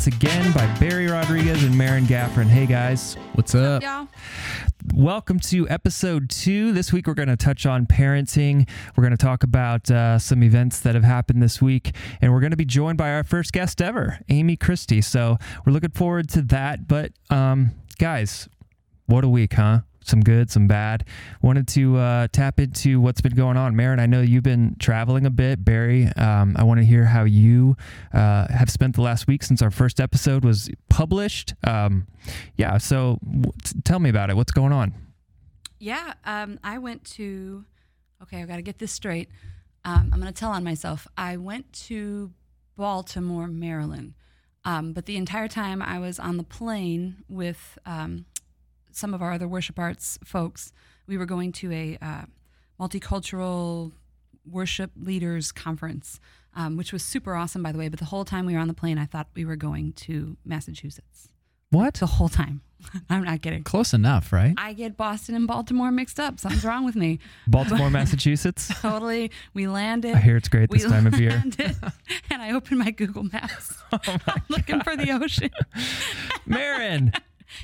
once again by Barry Rodriguez and Maron Gaffron. Hey guys, What's up? y'all. welcome to episode two. This week we're going to touch on parenting. We're going to talk about uh, some events that have happened this week, and we're going to be joined by our first guest ever, Amy Christie. So we're looking forward to that. But um, guys, what a week, huh? Some good, some bad. Wanted to uh, tap into what's been going on. Maron, I know you've been traveling a bit. Barry, um, I want to hear how you uh, have spent the last week since our first episode was published. Um, yeah, so w- tell me about it. What's going on? Yeah, um, I went to. Okay, I got to get this straight. Um, I'm going to tell on myself. I went to Baltimore, Maryland, um, but the entire time I was on the plane with um, some of our other worship arts folks. We were going to a uh, multicultural worship leaders conference, um, which was super awesome, by the way. But the whole time we were on the plane, I thought we were going to Massachusetts. What? The whole time. I'm not kidding. Close enough, right? I get Boston and Baltimore mixed up. Something's wrong with me. Baltimore, Massachusetts. Totally. We landed. I hear it's great this time of year. and I opened my Google Maps. I'm looking for the ocean. Maron.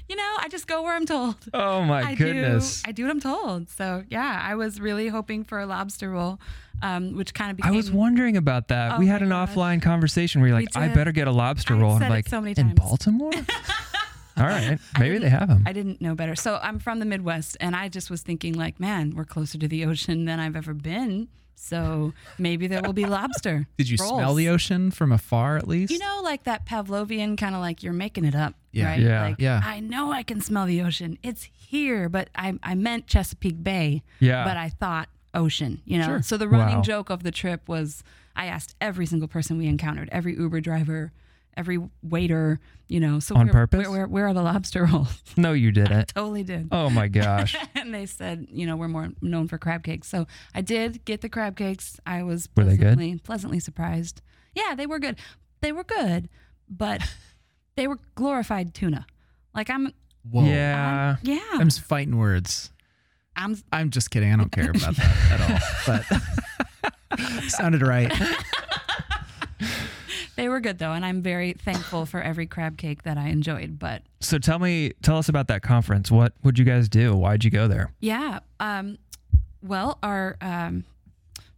You know, I just go where I'm told. Oh my I goodness. do. I do what I'm told. So yeah, I was really hoping for a lobster roll, um, which kind of Became, I was wondering about that. Oh we had an gosh. offline conversation where you're like, I better get a lobster I roll. And I'm like, so many in. Baltimore? All right. Maybe they have them. I didn't know better. So I'm from the Midwest, and I just was thinking, like, man, we're closer to the ocean than I've ever been. So maybe there will be lobster. Did you smell the ocean from afar at least? You know, like that Pavlovian kind of like you're making it up, Yeah. right? Yeah. Like, Yeah. I know I can smell the ocean. It's here, but I, I meant Chesapeake Bay. Yeah. But I thought ocean, you know? Sure. So the running Wow. joke of the trip was I asked every single person we encountered, every Uber driver, every waiter, you know, so On where, purpose? Where, where, where are the lobster rolls? No, you didn't. totally did. Oh my gosh. and they said, you know, we're more known for crab cakes. So I did get the crab cakes. I was Were they good? pleasantly, pleasantly surprised. Yeah, they were good. They were good, but they were glorified tuna. Like I'm, Whoa. Yeah. yeah, I'm just fighting words. I'm. I'm just kidding. I don't care about that at all. But sounded right. They were good though, and I'm very thankful for every crab cake that I enjoyed. But So tell me, tell us about that conference. What would you guys do? Why'd you go there? yeah, um, well, our um,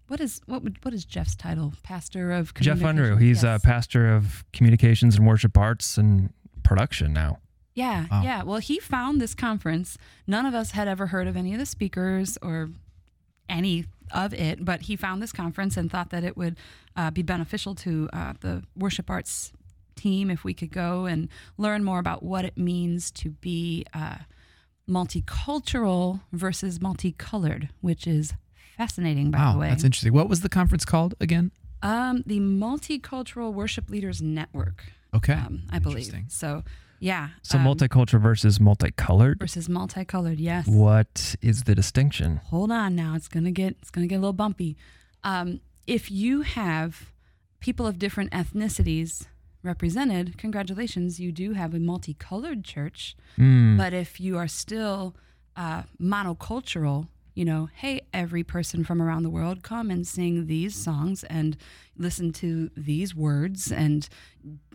what is what would what is Jeff's title? Pastor of Jeff Unruh. He's a pastor of communications and worship arts and production now. Yeah, Wow. yeah. Well, he found this conference. None of us had ever heard of any of the speakers or any of it, but he found this conference and thought that it would uh, be beneficial to uh, the worship arts team if we could go and learn more about what it means to be uh, multicultural versus multicolored, which is fascinating, by the way. that's interesting. What was the conference called again? um, the Multicultural Worship Leaders Network, Okay. um, I believe. So, yeah. So um, multicultural versus multicolored. versus multicolored, yes. What is the distinction? hold on now it's gonna get it's gonna get a little bumpy um, if you have people of different ethnicities represented congratulations you do have a multicolored church Mm. but if you are still uh, monocultural you know hey every person from around the world come and sing these songs and listen to these words and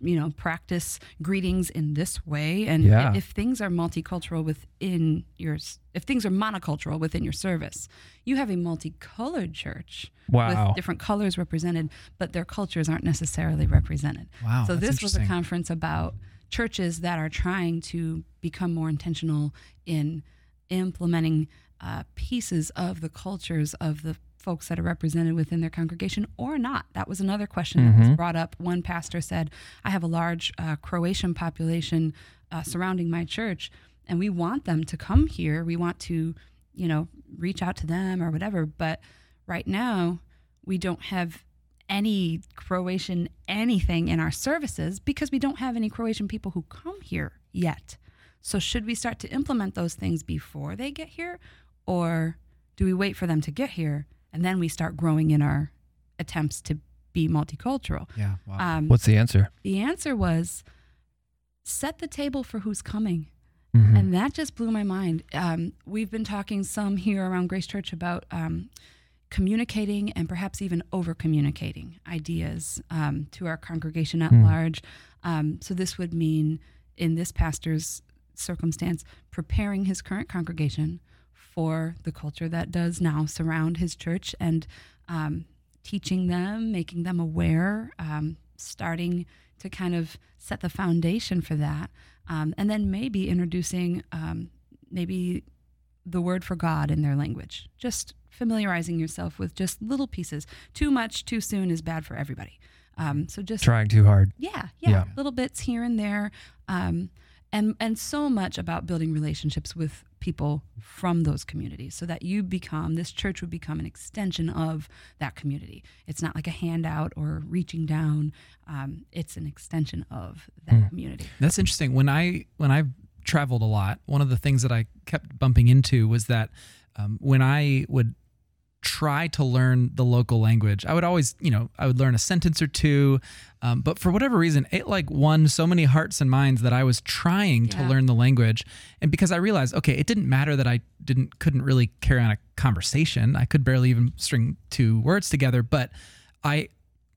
you know practice greetings in this way and Yeah. if things are multicultural within your if things are monocultural within your service you have a multicolored church Wow. with different colors represented but their cultures aren't necessarily represented Wow. so this was a conference about churches that are trying to become more intentional in implementing uh, pieces of the cultures of the folks that are represented within their congregation or not. That was another question that was brought up. One pastor said, "I have a large uh, Croatian population uh, surrounding my church, and we want them to come here. We want to, you know, reach out to them or whatever. But right now, we don't have." any Croatian anything in our services because we don't have any Croatian people who come here yet. So should we start to implement those things before they get here or do we wait for them to get here and then we start growing in our attempts to be multicultural? Yeah. Wow. Um, What's the answer? the answer was set the table for who's coming. Mhm. And that just blew my mind. Um, we've been talking some here around Grace Church about um, communicating and perhaps even over communicating ideas um, to our congregation at Hmm. large. Um, so this would mean, in this pastor's circumstance, preparing his current congregation for the culture that does now surround his church and um, teaching them, making them aware, um, starting to kind of set the foundation for that. Um, and then maybe introducing um, maybe the word for God in their language. Just familiarizing yourself with just little pieces. Too much too soon is bad for everybody. Um, so just Trying too hard. yeah, yeah, Yeah. little bits here and there, um, and and so much about building relationships with people from those communities, so that you become this church would become an extension of that community. It's not like a handout or reaching down. Um, it's an extension of that community. That's interesting. When I when I traveled a lot, one of the things that I kept bumping into was that um, when I would try to learn the local language, I would always, you know, I would learn a sentence or two, um, but for whatever reason, it like won so many hearts and minds that I was trying to learn the language, and because I realized, okay, it didn't matter that I didn't couldn't really carry on a conversation. I could barely even string two words together, but I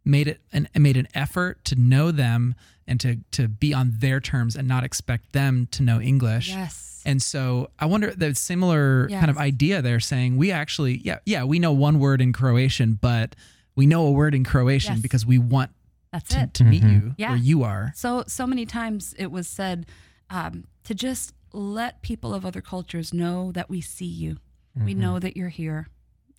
made it and made an effort to know them and to to be on their terms and not expect them to know English. Yes. And so I wonder the similar kind of Yes. idea there saying we actually yeah yeah we know one word in Croatian but we know a word in Croatian Yes. because we want That's to, it. to meet Mhm. you Yeah. where you are. So so many times it was said um, to just let people of other cultures know that we see you. We know that you're here.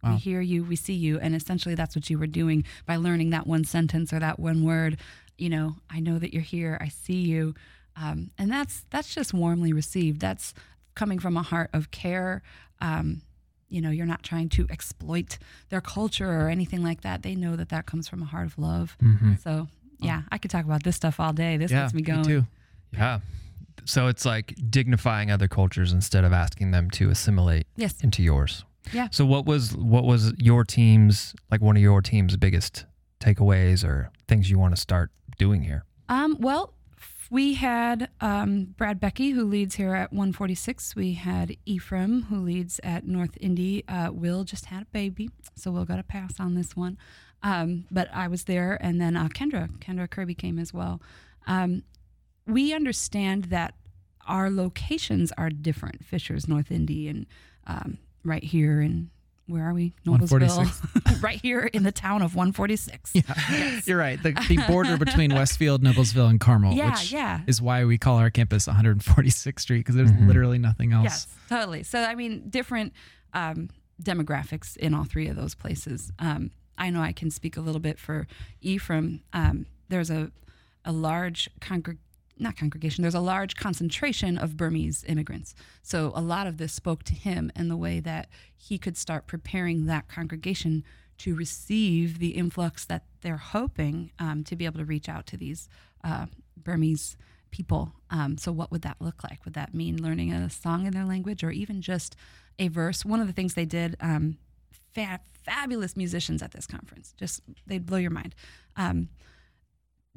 Wow. We hear you. We see you. And essentially, that's what you were doing by learning that one sentence or that one word. You know, I know that you're here. I see you. Um, and that's that's just warmly received. That's coming from a heart of care. Um, you know, you're not trying to exploit their culture or anything like that. They know that that comes from a heart of love. Mhm. So, yeah, I could talk about this stuff all day. This yeah, gets me going. too. Yeah. So it's like dignifying other cultures instead of asking them to assimilate Yes. into yours. Yeah. So what was what was your team's like one of your team's biggest takeaways or things you want to start doing here? Um, well, we had um, Brad Becky, who leads here at 146. We had Ephraim, who leads at North Indy. Uh, Will just had a baby, so Will got a pass on this one. Um, but I was there, and then uh, Kendra, Kendra Kirby came as well. Um, we understand that our locations are different. Fishers, North Indy, and um, right here in where are we? Noblesville, right here in the town of 146. Yeah, you're right. The, the border between Westfield, Noblesville, and Carmel, Yeah, which yeah. is why we call our campus 146th Street because there's Mhm. literally nothing else. Yes, totally. So I mean, different um, demographics in all three of those places. Um, I know I can speak a little bit for Ephraim. Um, there's a a large congreg not congregation. There's a large concentration of Burmese immigrants. So a lot of this spoke to him and the way that he could start preparing that congregation to receive the influx that they're hoping um, to be able to reach out to these uh, Burmese people. Um, so, what would that look like? Would that mean learning a song in their language or even just a verse? One of the things they did, um, fa- fabulous musicians at this conference, just they'd blow your mind.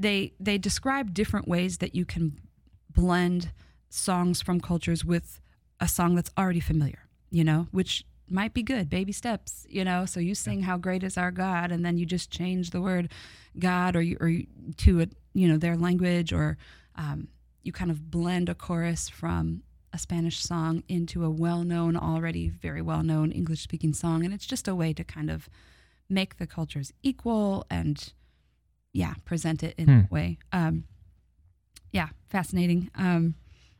They they describe different ways that you can blend songs from cultures with a song that's already familiar, you know, which might be good, baby steps, you know. So you sing "How Great Is Our God," and then you just change the word God or you, or you, to a you know their language, or um, you kind of blend a chorus from a Spanish song into a well-known, already very well-known English-speaking song, and it's just a way to kind of make the cultures equal and yeah, present it in Hmm. that way. Um, yeah, fascinating. Um,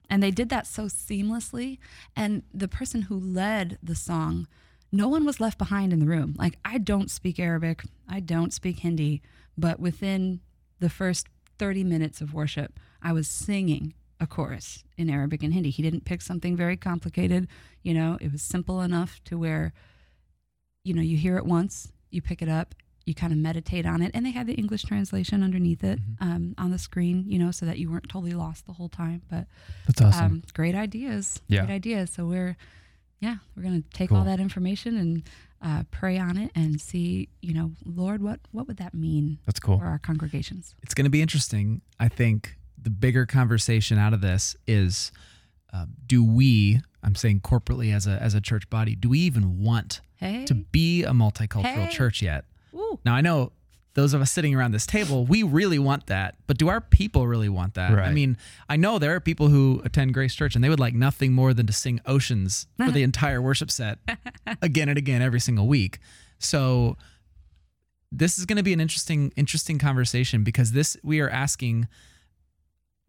and they did that so seamlessly. And the person who led the song, no one was left behind in the room. Like, I don't speak Arabic, I don't speak Hindi, but within the first 30 minutes of worship, I was singing a chorus in Arabic and Hindi. He didn't pick something very complicated. You know, it was simple enough to where, you know, you hear it once, you pick it up, you kind of meditate on it. And they had the English translation underneath it Mhm. um, on the screen, you know, so that you weren't totally lost the whole time. But That's awesome. um, great ideas. Yeah. Great ideas. So we're, yeah, we're going to take all that information and uh, pray on it and see, you know, Lord, what, what would that mean That's cool. for our congregations? it's going to be interesting. I think the bigger conversation out of this is um, do we, I'm saying corporately as a, as a church body, do we even want Hey. to be a multicultural Hey. church yet? Ooh. Now, I know those of us sitting around this table, we really want that. But do our people really want that? I mean, I know there are people who attend Grace Church and they would like nothing more than to sing Oceans for the entire worship set again and again every single week. So this is going to be an interesting interesting conversation because this we are asking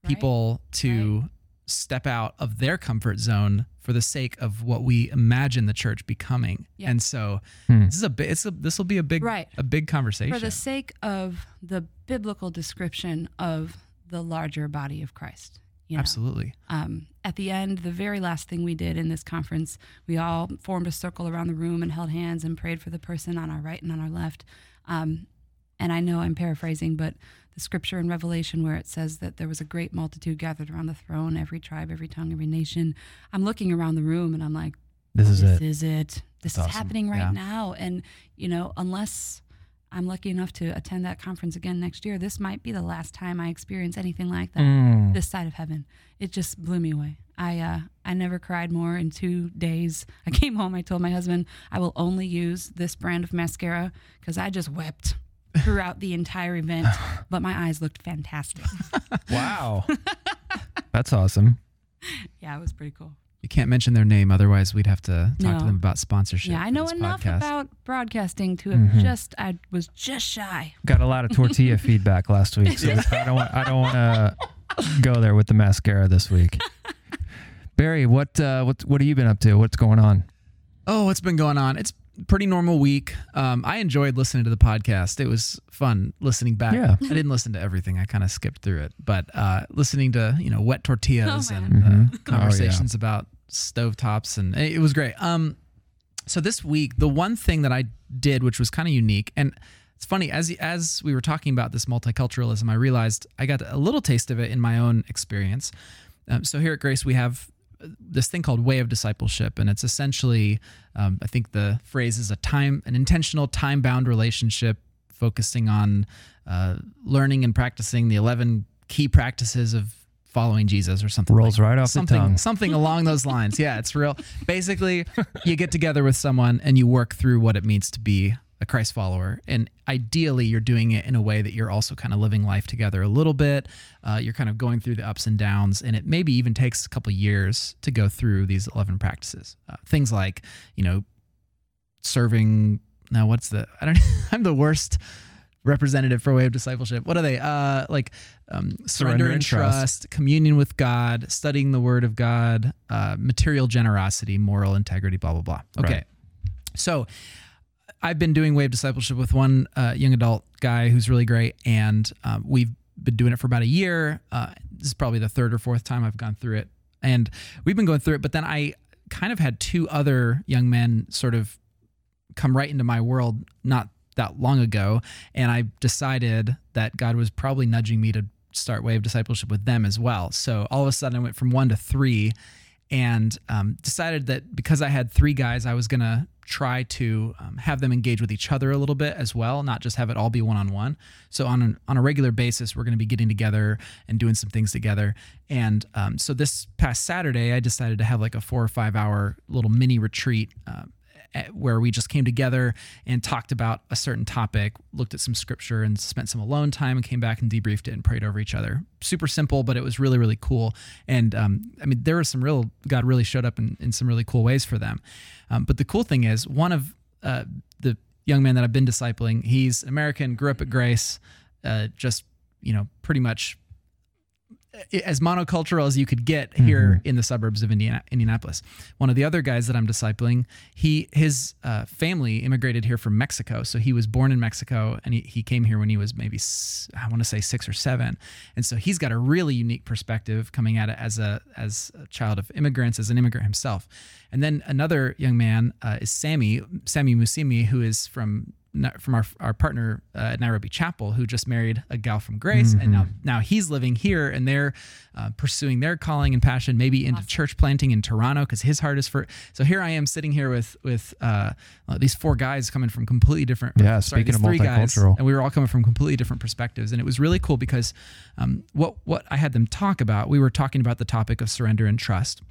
people to step out of their comfort zone for the sake of what we imagine the church becoming. Yeah. And so Hmm. this is a bit it's a this will be a big Right. a big conversation. For the sake of the biblical description of the larger body of Christ. You know? Absolutely. um, at the end, the very last thing we did in this conference, we all formed a circle around the room and held hands and prayed for the person on our right and on our left. Um, and I know I'm paraphrasing, but the scripture in Revelation where it says that there was a great multitude gathered around the throne, every tribe, every tongue, every nation. I'm looking around the room and I'm like, This is this it. is it. This That's is awesome. happening right Yeah. now. And, you know, unless I'm lucky enough to attend that conference again next year, this might be the last time I experience anything like that Mm. this side of heaven. It just blew me away. I uh, I never cried more in two days. I came home. I told my husband I will only use this brand of mascara because I just wept throughout the entire event. But my eyes looked fantastic. Wow. That's awesome. Yeah, it was pretty cool. You can't mention their name otherwise we'd have to talk No. to them about sponsorship. Yeah, I for know this enough podcast. about broadcasting to have Mhm. just I was just shy. Got a lot of tortilla feedback last week, so I don't want I don't want to go there with the mascara this week. Barry, what uh, what what have you been up to? What's going on? Oh, what's been going on? It's a pretty normal week. Um, I enjoyed listening to the podcast. It was fun listening back. Yeah. I didn't listen to everything. I kind of skipped through it, but uh, listening to you know wet tortillas Oh, and man. uh, Mhm. Oh, conversations about stovetops, and it, it was great. Um, so this week, the one thing that I did, which was kind of unique, and it's funny as as we were talking about this multiculturalism, I realized I got a little taste of it in my own experience. Um, so here at Grace, we have this thing called Way of Discipleship, and it's essentially, um, I think the phrase is a time, an intentional, time-bound relationship focusing on uh, learning and practicing the eleven key practices of following Jesus, or something. Rolls like right off the tongue. something along those lines. Yeah, it's real. Basically, you get together with someone and you work through what it means to be a Christ follower, and ideally, you're doing it in a way that you're also kind of living life together a little bit. Uh, you're kind of going through the ups and downs, and it maybe even takes a couple years to go through these eleven practices. Uh, things like, you know, serving. Now, what's the? I don't. I'm the worst representative for way of discipleship. What are they? Uh, like um, surrender, and trust. communion with God, studying the Word of God, uh, material generosity, moral integrity, blah blah blah. Okay, Right. so I've been doing way of discipleship with one uh, young adult guy who's really great, and um, we've been doing it for about a year. Uh, this is probably the third or fourth time I've gone through it, and we've been going through it. But then I kind of had two other young men sort of come right into my world not that long ago, and I decided that God was probably nudging me to start way of discipleship with them as well. So all of a sudden, I went from one to three, and um, decided that because I had three guys, I was gonna try to um, have them engage with each other a little bit as well, not just have it all be one on one. So on an, on a regular basis, we're gonna be getting together and doing some things together. And um, so this past Saturday, I decided to have like a four or five hour little mini retreat. Uh, where we just came together and talked about a certain topic, looked at some scripture and spent some alone time and came back and debriefed it and prayed over each other. Super simple, but it was really, really cool. And um, I mean, there was some real, God really showed up in, in some really cool ways for them. Um, but the cool thing is, one of uh, the young men that I've been discipling, he's American, grew up at Grace, uh, just, you know, pretty much as monocultural as you could get here in the suburbs of Indiana, Indianapolis. One of the other guys that I'm discipling, he his uh, family immigrated here from Mexico, so he was born in Mexico and he, he came here when he was maybe I want to say six or seven, and so he's got a really unique perspective coming at it as a as a child of immigrants, as an immigrant himself. And then another young man uh, is Sammy Sammy Musimi, who is from from our our partner uh, at Nairobi Chapel, who just married a gal from Grace, and now now he's living here, and they're uh, pursuing their calling and passion, maybe into church planting in Toronto, because his heart is for. So here I am sitting here with with uh, uh, these four guys coming from completely different. Yeah, sorry, speaking of three guys, and we were all coming from completely different perspectives, and it was really cool because um, what what I had them talk about, we were talking about the topic of surrender and trust,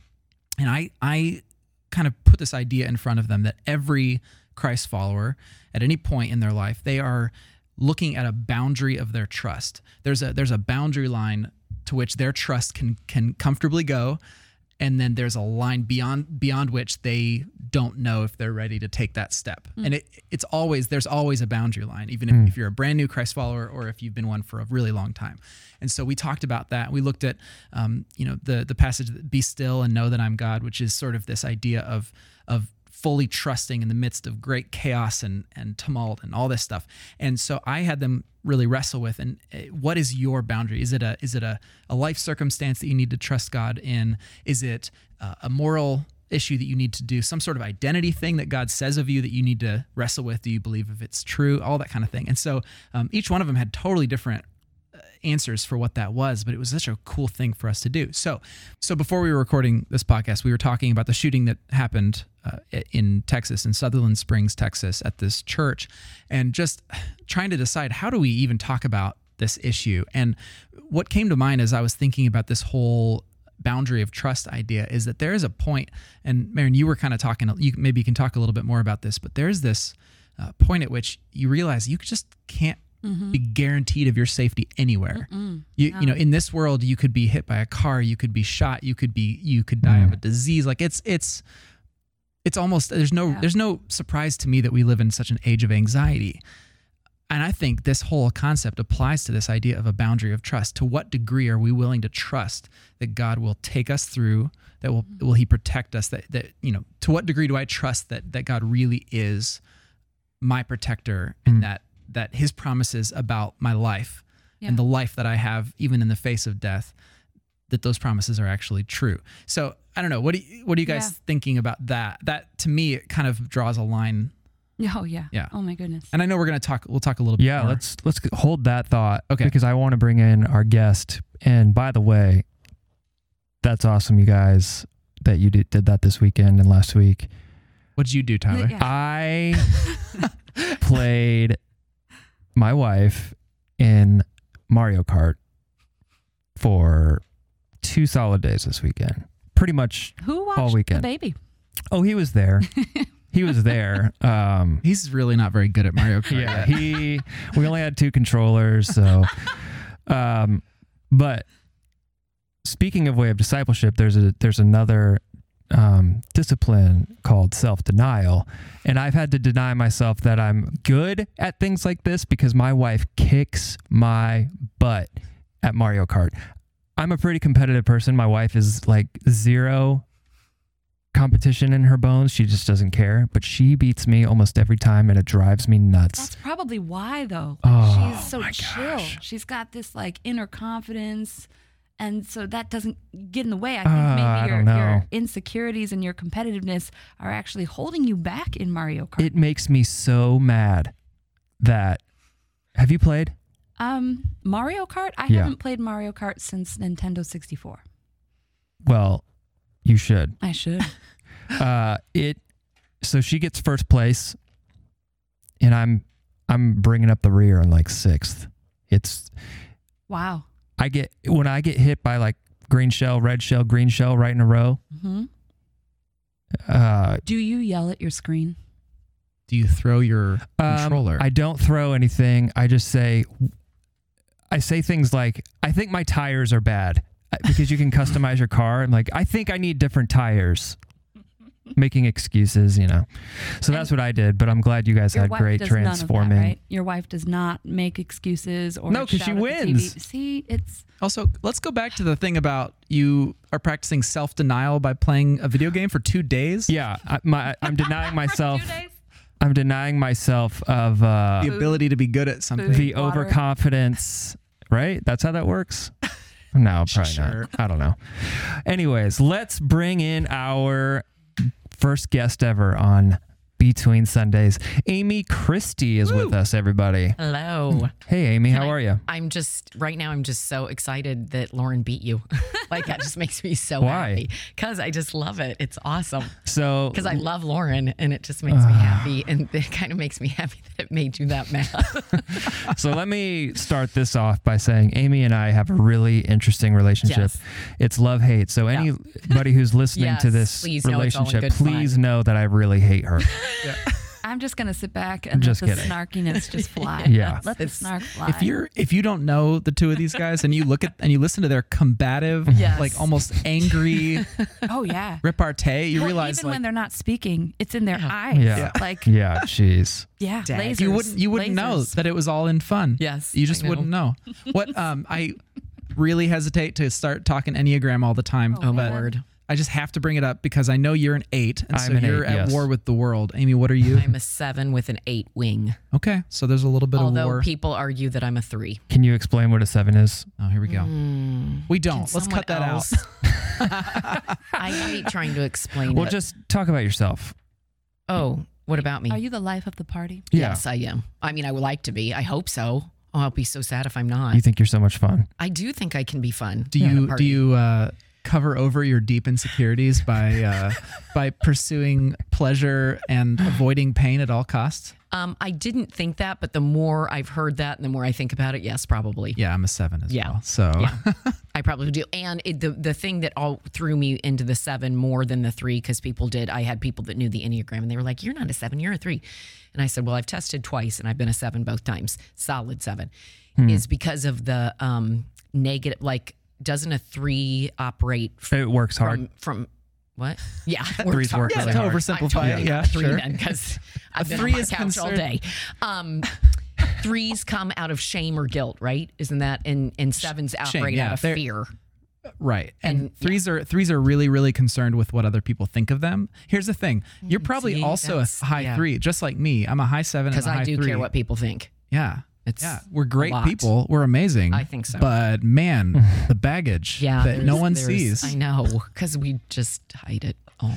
and I I kind of put this idea in front of them that every Christ follower at any point in their life, they are looking at a boundary of their trust. There's a there's a boundary line to which their trust can can comfortably go and then there's a line beyond beyond which they don't know if they're ready to take that step. And it, it's always there's always a boundary line even if, if you're a brand new christ follower or if you've been one for a really long time. And so we talked about that. We looked at um, you know the the passage be still and know that i'm god which is sort of this idea of of fully trusting in the midst of great chaos and and tumult and all this stuff. And so I had them really wrestle with and uh, what is your boundary? Is it a is it a, a life circumstance that you need to trust God in? Is it uh, a moral issue that you need to do some sort of identity thing that God says of you that you need to wrestle with? Do you believe if it's true? All that kind of thing. And so um, each one of them had totally different answers for what that was, but it was such a cool thing for us to do. So, so before we were recording this podcast, we were talking about the shooting that happened uh, in Texas, in Sutherland Springs, Texas, at this church, and just trying to decide how do we even talk about this issue. And what came to mind as I was thinking about this whole boundary of trust idea is that there is a point, and Maron, you were kind of talking. You maybe you can talk a little bit more about this, but there's this uh, point at which you realize you just can't be mm-hmm. guaranteed of your safety anywhere. You you know, in this world, you could be hit by a car, you could be shot, you could be you could die of a mm. disease. Like it's it's it's almost there's no Yeah. there's no surprise to me that we live in such an age of anxiety. And I think this whole concept applies to this idea of a boundary of trust. To what degree are we willing to trust that God will take us through? That will mm-hmm. will He protect us? That that you know, to what degree do I trust that that God really is my protector and mm. that that His promises about my life Yeah. and the life that I have, even in the face of death, that those promises are actually true. So I don't know. What do you, what are you guys Yeah. thinking about that? That to me it kind of draws a line. Oh yeah. Yeah. Oh my goodness. And I know we're gonna talk. We'll talk a little bit. Yeah, more. let's let's hold that thought. Okay. Because I want to bring in our guest. And by the way, that's awesome, you guys, that you did, did that this weekend and last week. What did you do, Tyler? Yeah. I played my wife in Mario Kart for two solid days this weekend. Pretty much. Who watched all weekend. the baby? Oh, he was there. he was there. Um, He's really not very good at Mario Kart. yeah, yet. he. We only had two controllers, so. Um, but speaking of way of discipleship, there's a there's another um, discipline called self denial, and I've had to deny myself that I'm good at things like this because my wife kicks my butt at Mario Kart. I'm a pretty competitive person. My wife is like zero competition in her bones. She just doesn't care, but she beats me almost every time, and it drives me nuts. That's probably why though. Oh, She's so chill. gosh. She's got this like inner confidence. And so that doesn't get in the way. I think Uh, maybe your, your insecurities and your competitiveness are actually holding you back in Mario Kart. it makes me so mad that have you played um, Mario Kart? I Yeah. haven't played Mario Kart since Nintendo 64. well you should I should. uh it so she gets first place and i'm i'm bringing up the rear in like sixth it's wow. I get when i get hit by like green shell red shell green shell right in a row hmm uh Do you yell at your screen? Do you throw your um, controller? i don't throw anything i just say i say things like i think my tires are bad Uh, because you can customize your car i'm like i think i need different tires making excuses you know so that's what i did but i'm glad you guys had great does none of that, transforming right? Your wife does not make excuses or No, 'cause shout she wins. See, it's also, let's go back to the thing about you are practicing self denial by playing a video game for two days. Yeah, I, my, I'm denying myself. Two days? I'm denying myself of uh, The ability to be good at something. the water. overconfidence. Right? That's how that works. No, probably Sure. not. I don't know. Anyways, let's bring in our first guest ever on Between Sundays. Amy Christie is with us. Everybody. Hello. Hey, Amy. How I- are you? I'm just right now. I'm just so excited that Lauren beat you. like that just makes me so Why? happy because I just love it. It's awesome So, because I love Lauren and it just makes me ah. happy and it kind of makes me happy that it made you that mad. so let me start this off by saying Amy and I have a really interesting relationship. Yes. It's love hate. So anybody who's listening to this please know it's relationship, good fun. please know that I really hate her. I I'm just gonna sit back and Just let the kidding. snarkiness just fly. Yeah. let the It's- snark fly. If you're if you don't know the two of these guys and you look at and you listen to their combative, Yes. like almost angry oh yeah, repartee, you Well, realize even like when they're not speaking, it's in their eyes. Yeah. like Yeah, jeez. yeah, Dang. lasers. you wouldn't you wouldn't know lasers. that it was all in fun. Yes, you just I know. wouldn't know. What um I really hesitate to start talking enneagram all the time. Oh, but man. Word. I just have to bring it up because I know you're an eight, and I'm so an you're eight, at yes. war with the world. Amy, what are you? I'm a seven with an eight wing. okay, so there's a little bit of Although war. people argue that I'm a three. Can you explain what a seven is? oh, here we go. Mm, We don't. can Let's cut that else- out. I hate trying to explain Well, it. just talk about yourself. oh, what about me? Are you the life of the party? Yes, I am. I mean, I would like to be. I hope so. Oh, I'll be so sad if I'm not. You think you're so much fun. I do think I can be fun. Do you do you uh, cover over your deep insecurities by uh, by pursuing pleasure and avoiding pain at all costs? Um, I didn't think that, but the more I've heard that, and the more I think about it, yes, probably. Yeah, I'm a seven as Yeah. well. So Yeah. I probably do. And it, the the thing that all threw me into the seven more than the three, because people did. I had people that knew the enneagram, and they were like, "You're not a seven, you're a three. And I said, "Well, I've tested twice, and I've been a seven both times, solid seven, is because of the um, negative. Like, doesn't a three operate f- It works hard. from from what? Yeah, Threes work yeah, really to hard. oversimplify it, yeah, three sure. then because I've been three on my is couch all concerned- day. Um, threes come out of shame or guilt, right? Isn't that and and sevens operate yeah. out of They're- fear? Right. And, And, threes are threes are really really concerned with what other people think of them. Here's the thing. You're probably Mm, see, also a high yeah. 3, just like me. I'm a high 7 and Because a high I do 3. care what people think. Yeah. It's Yeah, we're great people. We're amazing. I think so. But man, the baggage yeah, that no one sees. I know because we just hide it all.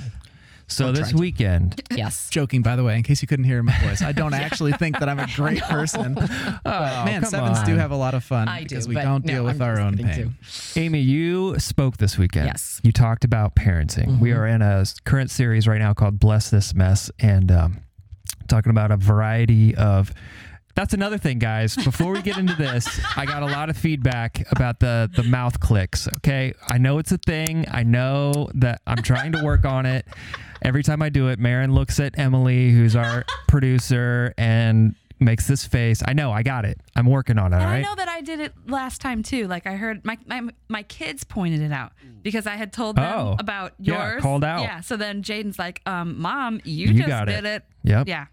So Or this try weekend, Yes. Joking, by the way, in case you couldn't hear my voice, I don't actually think that I'm a great person. But Oh, man, come sevens do have a lot of fun I do, because we but don't no, deal with I'm our own pain. too. Amy, you spoke this weekend. Yes. You talked about parenting. We Mhm. are in a current series right now called Bless This Mess and um, talking about a variety of. That's another thing, guys. Before we get into this, I got a lot of feedback about the the mouth clicks. Okay, I know it's a thing. I know that I'm trying to work on it. Every time I do it, Maron looks at Emily, who's our producer, and makes this face. I know, I got it. I'm working on it. And all I know that I did it last time too. Like I heard my my, my kids pointed it out because I had told them Oh. about Yeah, yours. called out. Yeah. So then Jaden's like, um, "Mom, you, You just got it. did it." Yep. Yeah.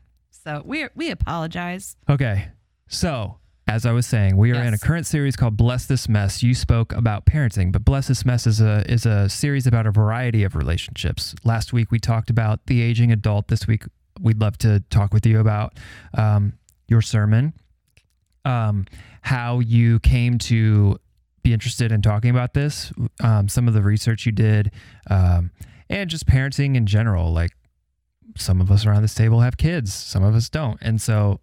So we we apologize. Okay. So, as I was saying, we are in a current series called Bless This Mess. You spoke about parenting, but Bless This Mess is a is a series about a variety of relationships. Last week we talked about the aging adult. This week we'd love to talk with you about um, your sermon, um, how you came to be interested in talking about this, um, some of the research you did, um, and just parenting in general. Like some of us around this table have kids, some of us don't, and so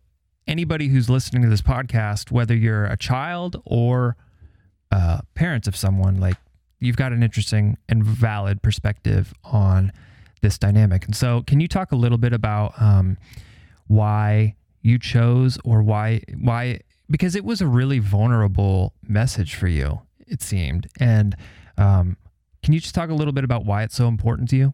anybody who's listening to this podcast, whether you're a child or uh, parents of someone, like you've got an interesting and valid perspective on this dynamic. And so, can you talk a little bit about um, why you chose, or why why because it was a really vulnerable message for you, it seemed. And um, can you just talk a little bit about why it's so important to you?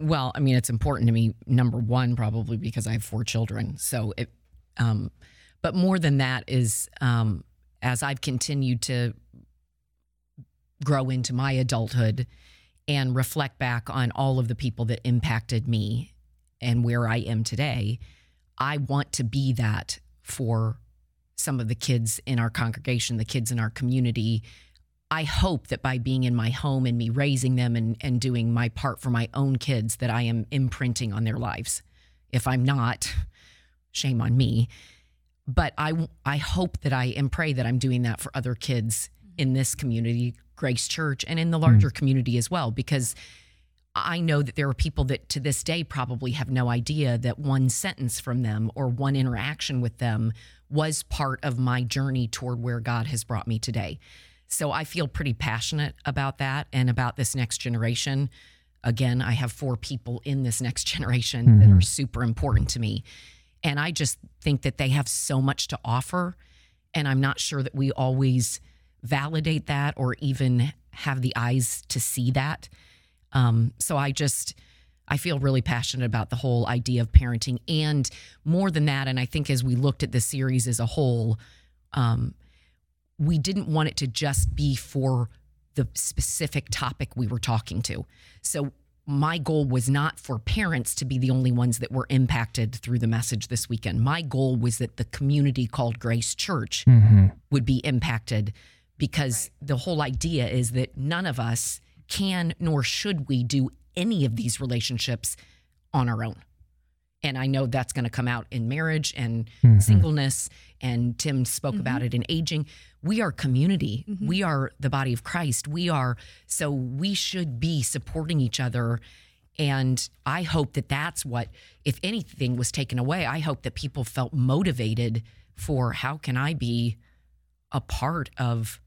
Well, I mean, it's important to me. Number one, probably because I have four children. So it, um, but more than that is um, as I've continued to grow into my adulthood and reflect back on all of the people that impacted me and where I am today, I want to be that for some of the kids in our congregation, the kids in our community. I hope that by being in my home and me raising them and, and doing my part for my own kids, that I am imprinting on their lives. If I'm not, shame on me. But I, I hope that I and pray that I'm doing that for other kids in this community, Grace Church, and in the larger mm. community as well, because I know that there are people that to this day probably have no idea that one sentence from them or one interaction with them was part of my journey toward where God has brought me today. So I feel pretty passionate about that and about this next generation. Again, I have four people in this next generation that are super important to me. And I just think that they have so much to offer. And I'm not sure that we always validate that or even have the eyes to see that. Um, so I just, I feel really passionate about the whole idea of parenting. And more than that, and I think as we looked at the series as a whole, um, we didn't want it to just be for the specific topic we were talking to. So my goal was not for parents to be the only ones that were impacted through the message this weekend. My goal was that the community called Grace Church Mm-hmm. would be impacted because the whole idea is that none of us can nor should we do any of these relationships on our own. And I know that's going to come out in marriage and singleness. And Tim spoke mm-hmm. about it in aging. We are community. Mm-hmm. We are the body of Christ. We are, so we should be supporting each other. And I hope that that's what, if anything was taken away, I hope that people felt motivated for how can I be a part of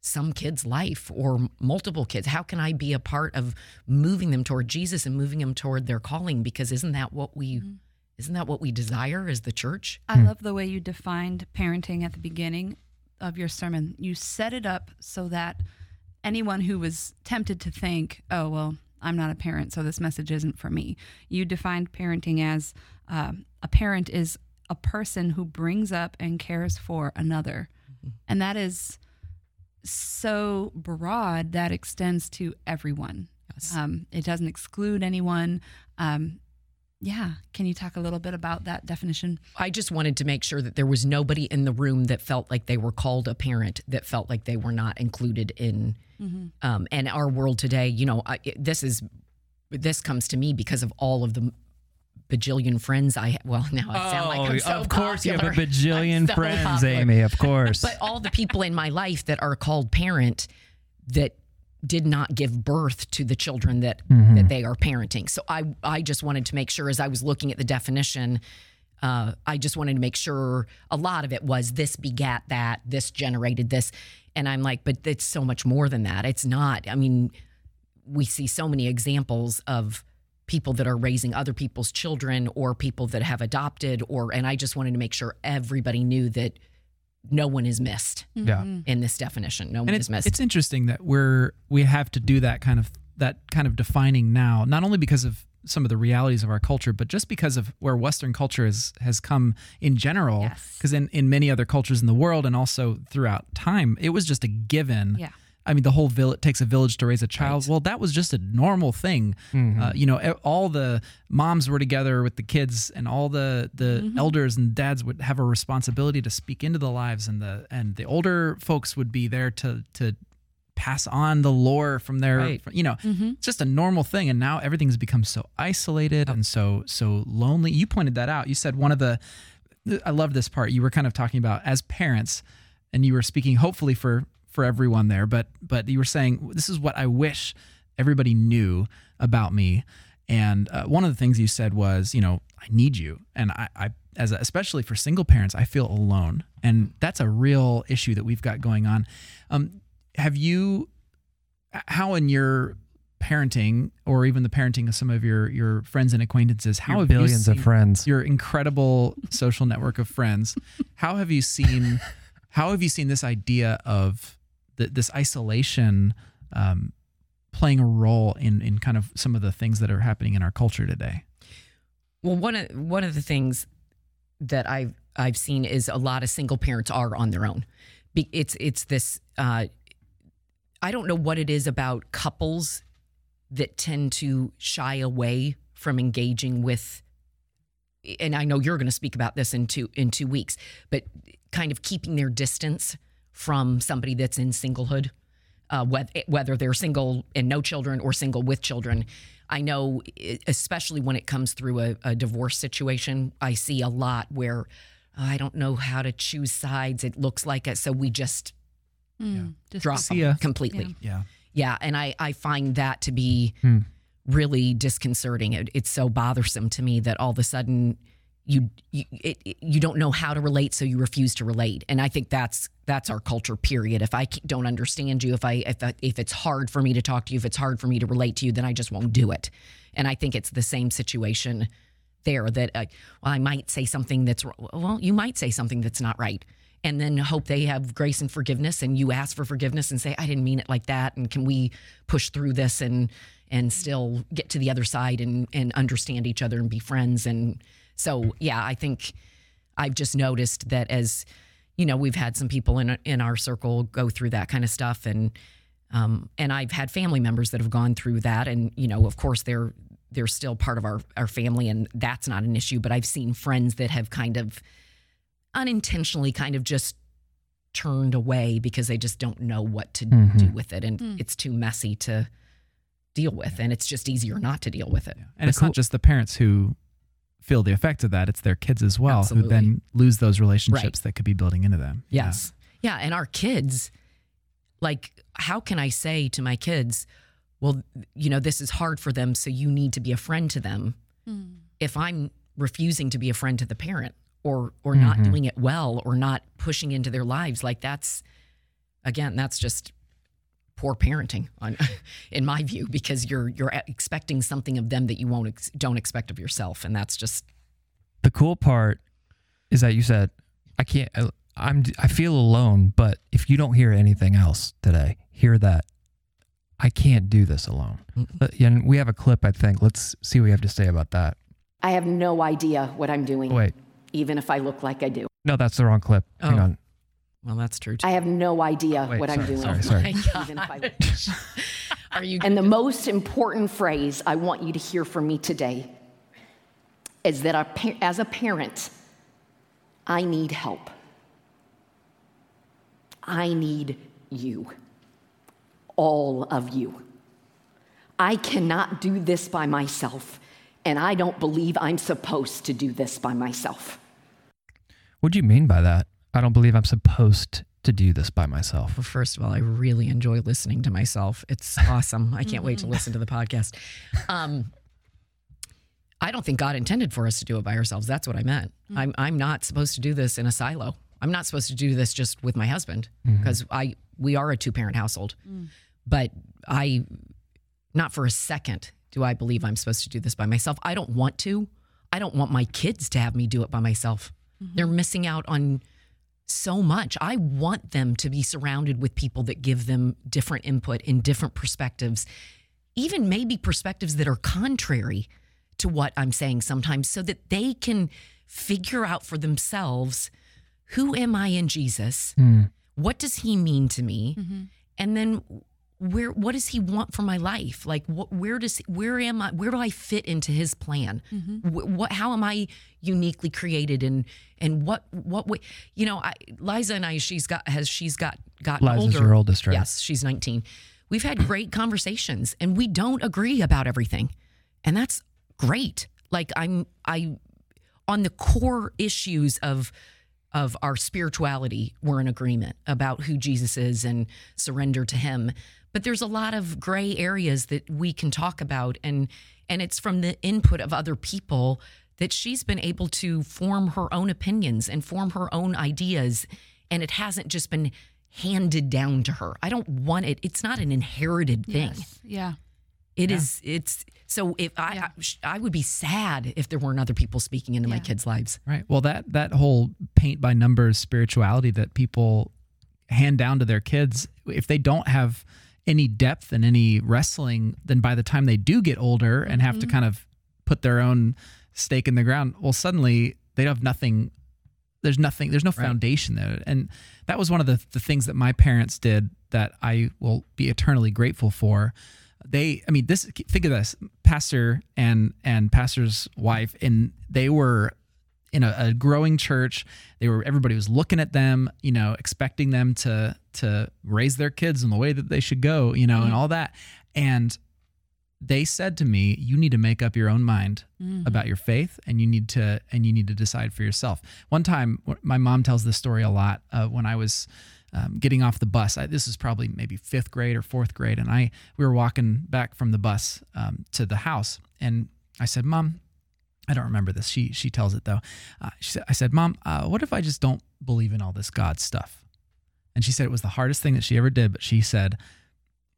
some kid's life or multiple kids? How can I be a part of moving them toward Jesus and moving them toward their calling? Because isn't that what we mm-hmm. Isn't that what we desire as the church? I love the way you defined parenting at the beginning of your sermon. You set it up so that anyone who was tempted to think, oh, well, I'm not a parent, so this message isn't for me. You defined parenting as uh, a parent is a person who brings up and cares for another. And that is so broad that extends to everyone. Yes. Um, it doesn't exclude anyone. Um, yeah. Can you talk a little bit about that definition? I just wanted to make sure that there was nobody in the room that felt like they were called a parent, that felt like they were not included in. Um, and our world today, you know, I, it- this is this comes to me because of all of the bajillion friends I well now I sound like I'm so Oh, of course you have a bajillion so friends, popular. Amy. Of course. But all the people in my life that are called parent that did not give birth to the children that Mm-hmm. that they are parenting. So I I just wanted to make sure as I was looking at the definition, uh, I just wanted to make sure a lot of it was this begat that, this generated this, and I'm like, but it's so much more than that. It's not. I mean, we see so many examples of people that are raising other people's children or people that have adopted or and I just wanted to make sure everybody knew that no one is missed yeah. in this definition. No one is missed. it's interesting that we're we have to do that kind of that kind of defining now not only because of some of the realities of our culture but just because of where western culture has has come in general Yes. because in in many other cultures in the world and also throughout time it was just a given Yeah. I mean, the whole village it takes a village to raise a child. Well, that was just a normal thing. Mm-hmm. Uh, you know, e- all the moms were together with the kids, and all the the mm-hmm. elders and dads would have a responsibility to speak into the lives, and the and the older folks would be there to to pass on the lore from their. Right. You know, mm-hmm. it's just a normal thing, and now everything's become so isolated and so so lonely. You pointed that out. You said one of the. I love this part. You were kind of talking about as parents, and you were speaking hopefully for for everyone there, but but you were saying this is what I wish everybody knew about me. And uh, one of the things you said was, you know, I need you, and I, I as a, especially for single parents, I feel alone, and that's a real issue that we've got going on. Um, have you, how in your parenting, or even the parenting of some of your your friends and acquaintances, how Your have billions of friends. your incredible social network of friends. How have you seen? How have you seen this idea of th- this isolation um, playing a role in in kind of some of the things that are happening in our culture today? Well, one of one of the things that I've I've seen is a lot of single parents are on their own. It's it's this. Uh, I don't know what it is about couples that tend to shy away from engaging with. And I know you're going to speak about this in two in two weeks, but kind of keeping their distance from somebody that's in singlehood, uh, whether, whether they're single and no children or single with children. I know, especially when it comes through a, a divorce situation, I see a lot where I don't know how to choose sides. It looks like it, so we just Mm, just drop See them ya. completely. Yeah. Yeah, and I I find that to be Hmm. really disconcerting. It, it's so bothersome to me that all of a sudden you you it, you don't know how to relate, so you refuse to relate. And I think that's that's our culture. Period. If I don't understand you, if I if if it's hard for me to talk to you, if it's hard for me to relate to you, then I just won't do it. And I think it's the same situation there. That uh, well, I might say something that's well, you might say something that's not right. and then hope they have grace and forgiveness and you ask for forgiveness and say I didn't mean it like that and can we push through this and and still get to the other side and and understand each other and be friends and so yeah, I think I've just noticed that as you know, we've had some people in in our circle go through that kind of stuff and um, and I've had family members that have gone through that, and you know, of course, they're they're still part of our our family, and that's not an issue. But I've seen friends that have kind of unintentionally kind of just turned away because they just don't know what to Mhm. do with it, and Mm. it's too messy to deal with, and it's just easier not to deal with it. And it's cool- not just the parents who feel the effect of that; it's their kids as well Absolutely. who then lose those relationships that could be building into them. Yeah. Yes. Yeah. And our kids, like, how can I say to my kids, well, you know, this is hard for them, so you need to be a friend to them Mm. if I'm refusing to be a friend to the parent or or not Mhm. doing it well or not pushing into their lives like that's again that's just poor parenting on in my view because you're you're expecting something of them that you won't ex- don't expect of yourself and that's just The cool part is that you said, I can't, I- I'm, I feel alone, but if you don't hear anything else today, hear that. I can't do this alone. But, uh, and we have a clip, I think. Let's see what you have to say about that. I have no idea what I'm doing, Wait, even if I look like I do. no, that's the wrong clip. Hang Oh. on. Well that's true too. I have no idea Wait, what I'm doing. sorry, sorry. My Even if I Are you And the most important phrase I want you to hear from me today is that a pa- as a parent, I need help. I need you. All of you. I cannot do this by myself, and I don't believe I'm supposed to do this by myself. What do you mean by that? I don't believe I'm supposed to do this by myself. Well, first of all, I really enjoy listening to myself. It's awesome. I can't wait to mm-hmm. listen to the podcast. Um, I don't think God intended for us to do it by ourselves. That's what I meant. Mm. I'm I'm not supposed to do this in a silo. I'm not supposed to do this just with my husband mm-hmm. because I we are a two parent household. Mm. But I not for a second do I believe I'm supposed to do this by myself. I don't want to. I don't want my kids to have me do it by myself. Mm-hmm. They're missing out on so much. I want them to be surrounded with people that give them different input and different perspectives, even maybe perspectives that are contrary to what I'm saying sometimes, so that they can figure out for themselves who am I in Jesus? Hmm. What does he mean to me? Mm-hmm. And then where what does he want for my life? Like what, where does where am i where do i fit into his plan? Mm-hmm. Wh- what how am i uniquely created and and what what way you know I, liza and i she's got has she's got gotten Liza's older. your oldest, right? yes she's 19 we've had great conversations and we don't agree about everything. And that's great. Like i'm i on the core issues of of our spirituality we're in agreement about who Jesus is and surrender to him but there's a lot of gray areas that we can talk about and and it's from the input of other people that she's been able to form her own opinions and form her own ideas and it hasn't just been handed down to her. I don't want it. It's not an inherited thing. Yes. Yeah. It is. It's so. If I, Yeah. I, I would be sad if there weren't other people speaking into my kids' lives. Right. Well, that that whole paint by numbers spirituality that people hand down to their kids, if they don't have any depth and any wrestling, then by the time they do get older and have to mm-hmm. kind of put their own stake in the ground, well, suddenly they have nothing. There's nothing. There's no foundation there, and that was one of the the things that my parents did that I will be eternally grateful for. They, I mean, this. Think of this: pastor and and pastor's wife, and they were in a, a growing church. They were everybody was looking at them, you know, expecting them to to raise their kids in the way that they should go, you know, and all that. And they said to me, "You need to make up your own mind about your faith, and you need to and you need to decide for yourself." One time, my mom tells this story a lot. Uh, when I was um, getting off the bus, I, this is probably maybe fifth grade or fourth grade, and I we were walking back from the bus um, to the house, and I said, "Mom." I don't remember this. She she tells it though. Uh, she said, I said, "Mom, uh, what if I just don't believe in all this God stuff?" And she said it was the hardest thing that she ever did. But she said,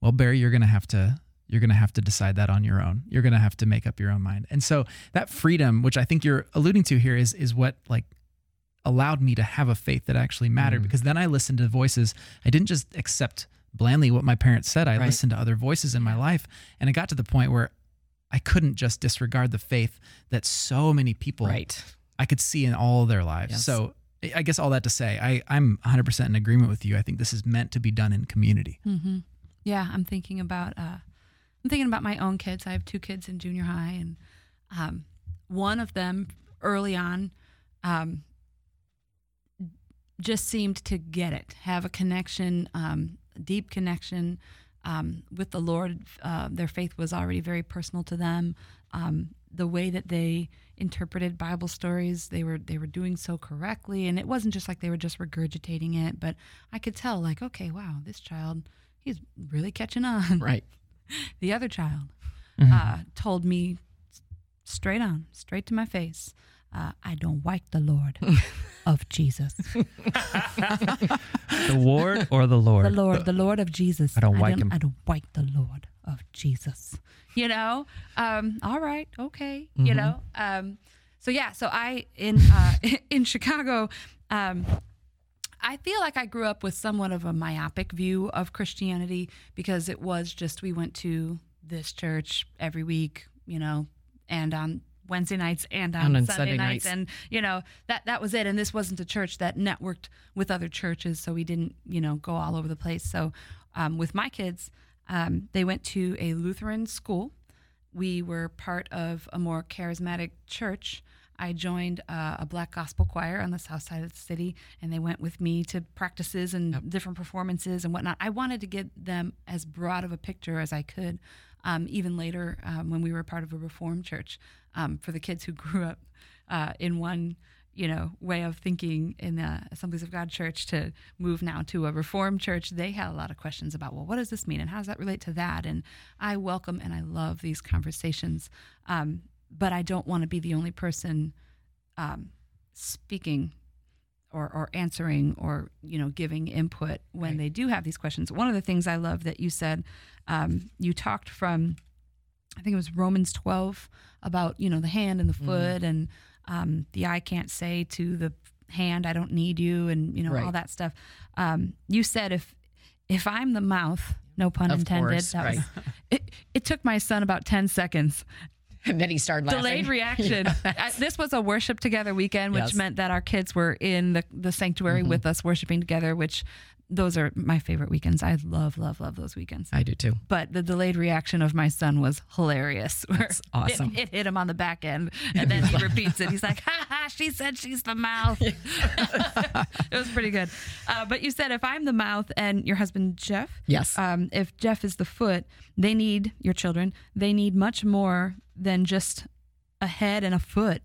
"Well, Barry, you're gonna have to you're gonna have to decide that on your own. You're gonna have to make up your own mind." And so that freedom, which I think you're alluding to here, is is what like allowed me to have a faith that actually mattered Mm. because then I listened to voices. I didn't just accept blandly what my parents said. I Right. listened to other voices in my life. And it got to the point where I couldn't just disregard the faith that so many people Right. I could see in all their lives. Yes. So I- guess all that to say, I, I'm 100% in agreement with you. I think this is meant to be done in community. Mm-hmm. Yeah, I'm thinking about uh, I'm thinking about my own kids. I have two kids in junior high, and um, one of them early on um, just seemed to get it, have a connection, um, a deep connection um, with the Lord. Uh, their faith was already very personal to them. Um, the way that they interpreted Bible stories, they were they were doing so correctly, and it wasn't just like they were just regurgitating it, but I could tell, like, okay, wow, this child, he's really catching on. Right. The other child Mhm. uh, told me straight on, straight to my face, uh, I don't like the Lord of Jesus. the ward or the Lord? The Lord, the Lord of Jesus. I don't like him. I don't like the Lord of Jesus. You know, um, all right, okay, you Mm-hmm. know. Um, so yeah, so I in uh, in Chicago, um, I feel like I grew up with somewhat of a myopic view of Christianity because it was just we went to this church every week, you know, and on Wednesday nights and on, And on Sunday, Sunday nights, nights. and you know that that was it. And this wasn't a church that networked with other churches, so we didn't you know go all over the place. So um, with my kids, um, they went to a Lutheran school. We were part of a more charismatic church. I joined uh, a black gospel choir on the south side of the city, and they went with me to practices and different performances and whatnot. I wanted to get them as broad of a picture as I could. Um, even later, um, when we were part of a reformed church, um, for the kids who grew up uh, in one, you know, way of thinking in the Assemblies of God church to move now to a reformed church, they had a lot of questions about, well, what does this mean, and how does that relate to that? And I welcome and I love these conversations. Um, but I don't want to be the only person um, speaking or, or answering or you know giving input when they do have these questions. One of the things I love that you said, um, you talked from, I think it was Romans twelve about you know the hand and the foot and um, the eye can't say to the hand I don't need you and you know all Right. that stuff. Um, you said if if I'm the mouth, no pun Of intended. course, that was, right. it, it took my son about ten seconds And then he started laughing. delayed reaction. I, uh, this was a worship together weekend, which Yes. meant that our kids were in the, the sanctuary mm-hmm. with us worshiping together, which those are my favorite weekends. I love, love, love those weekends. I do too. But the delayed reaction of my son was hilarious. That's awesome. It, it hit him on the back end, and then he repeats it. He's like, "Ha ha! She said she's the mouth." it was pretty good. Uh, but you said if I'm the mouth and your husband Jeff, Yes. um, if Jeff is the foot, they need your children. They need much more than just a head and a foot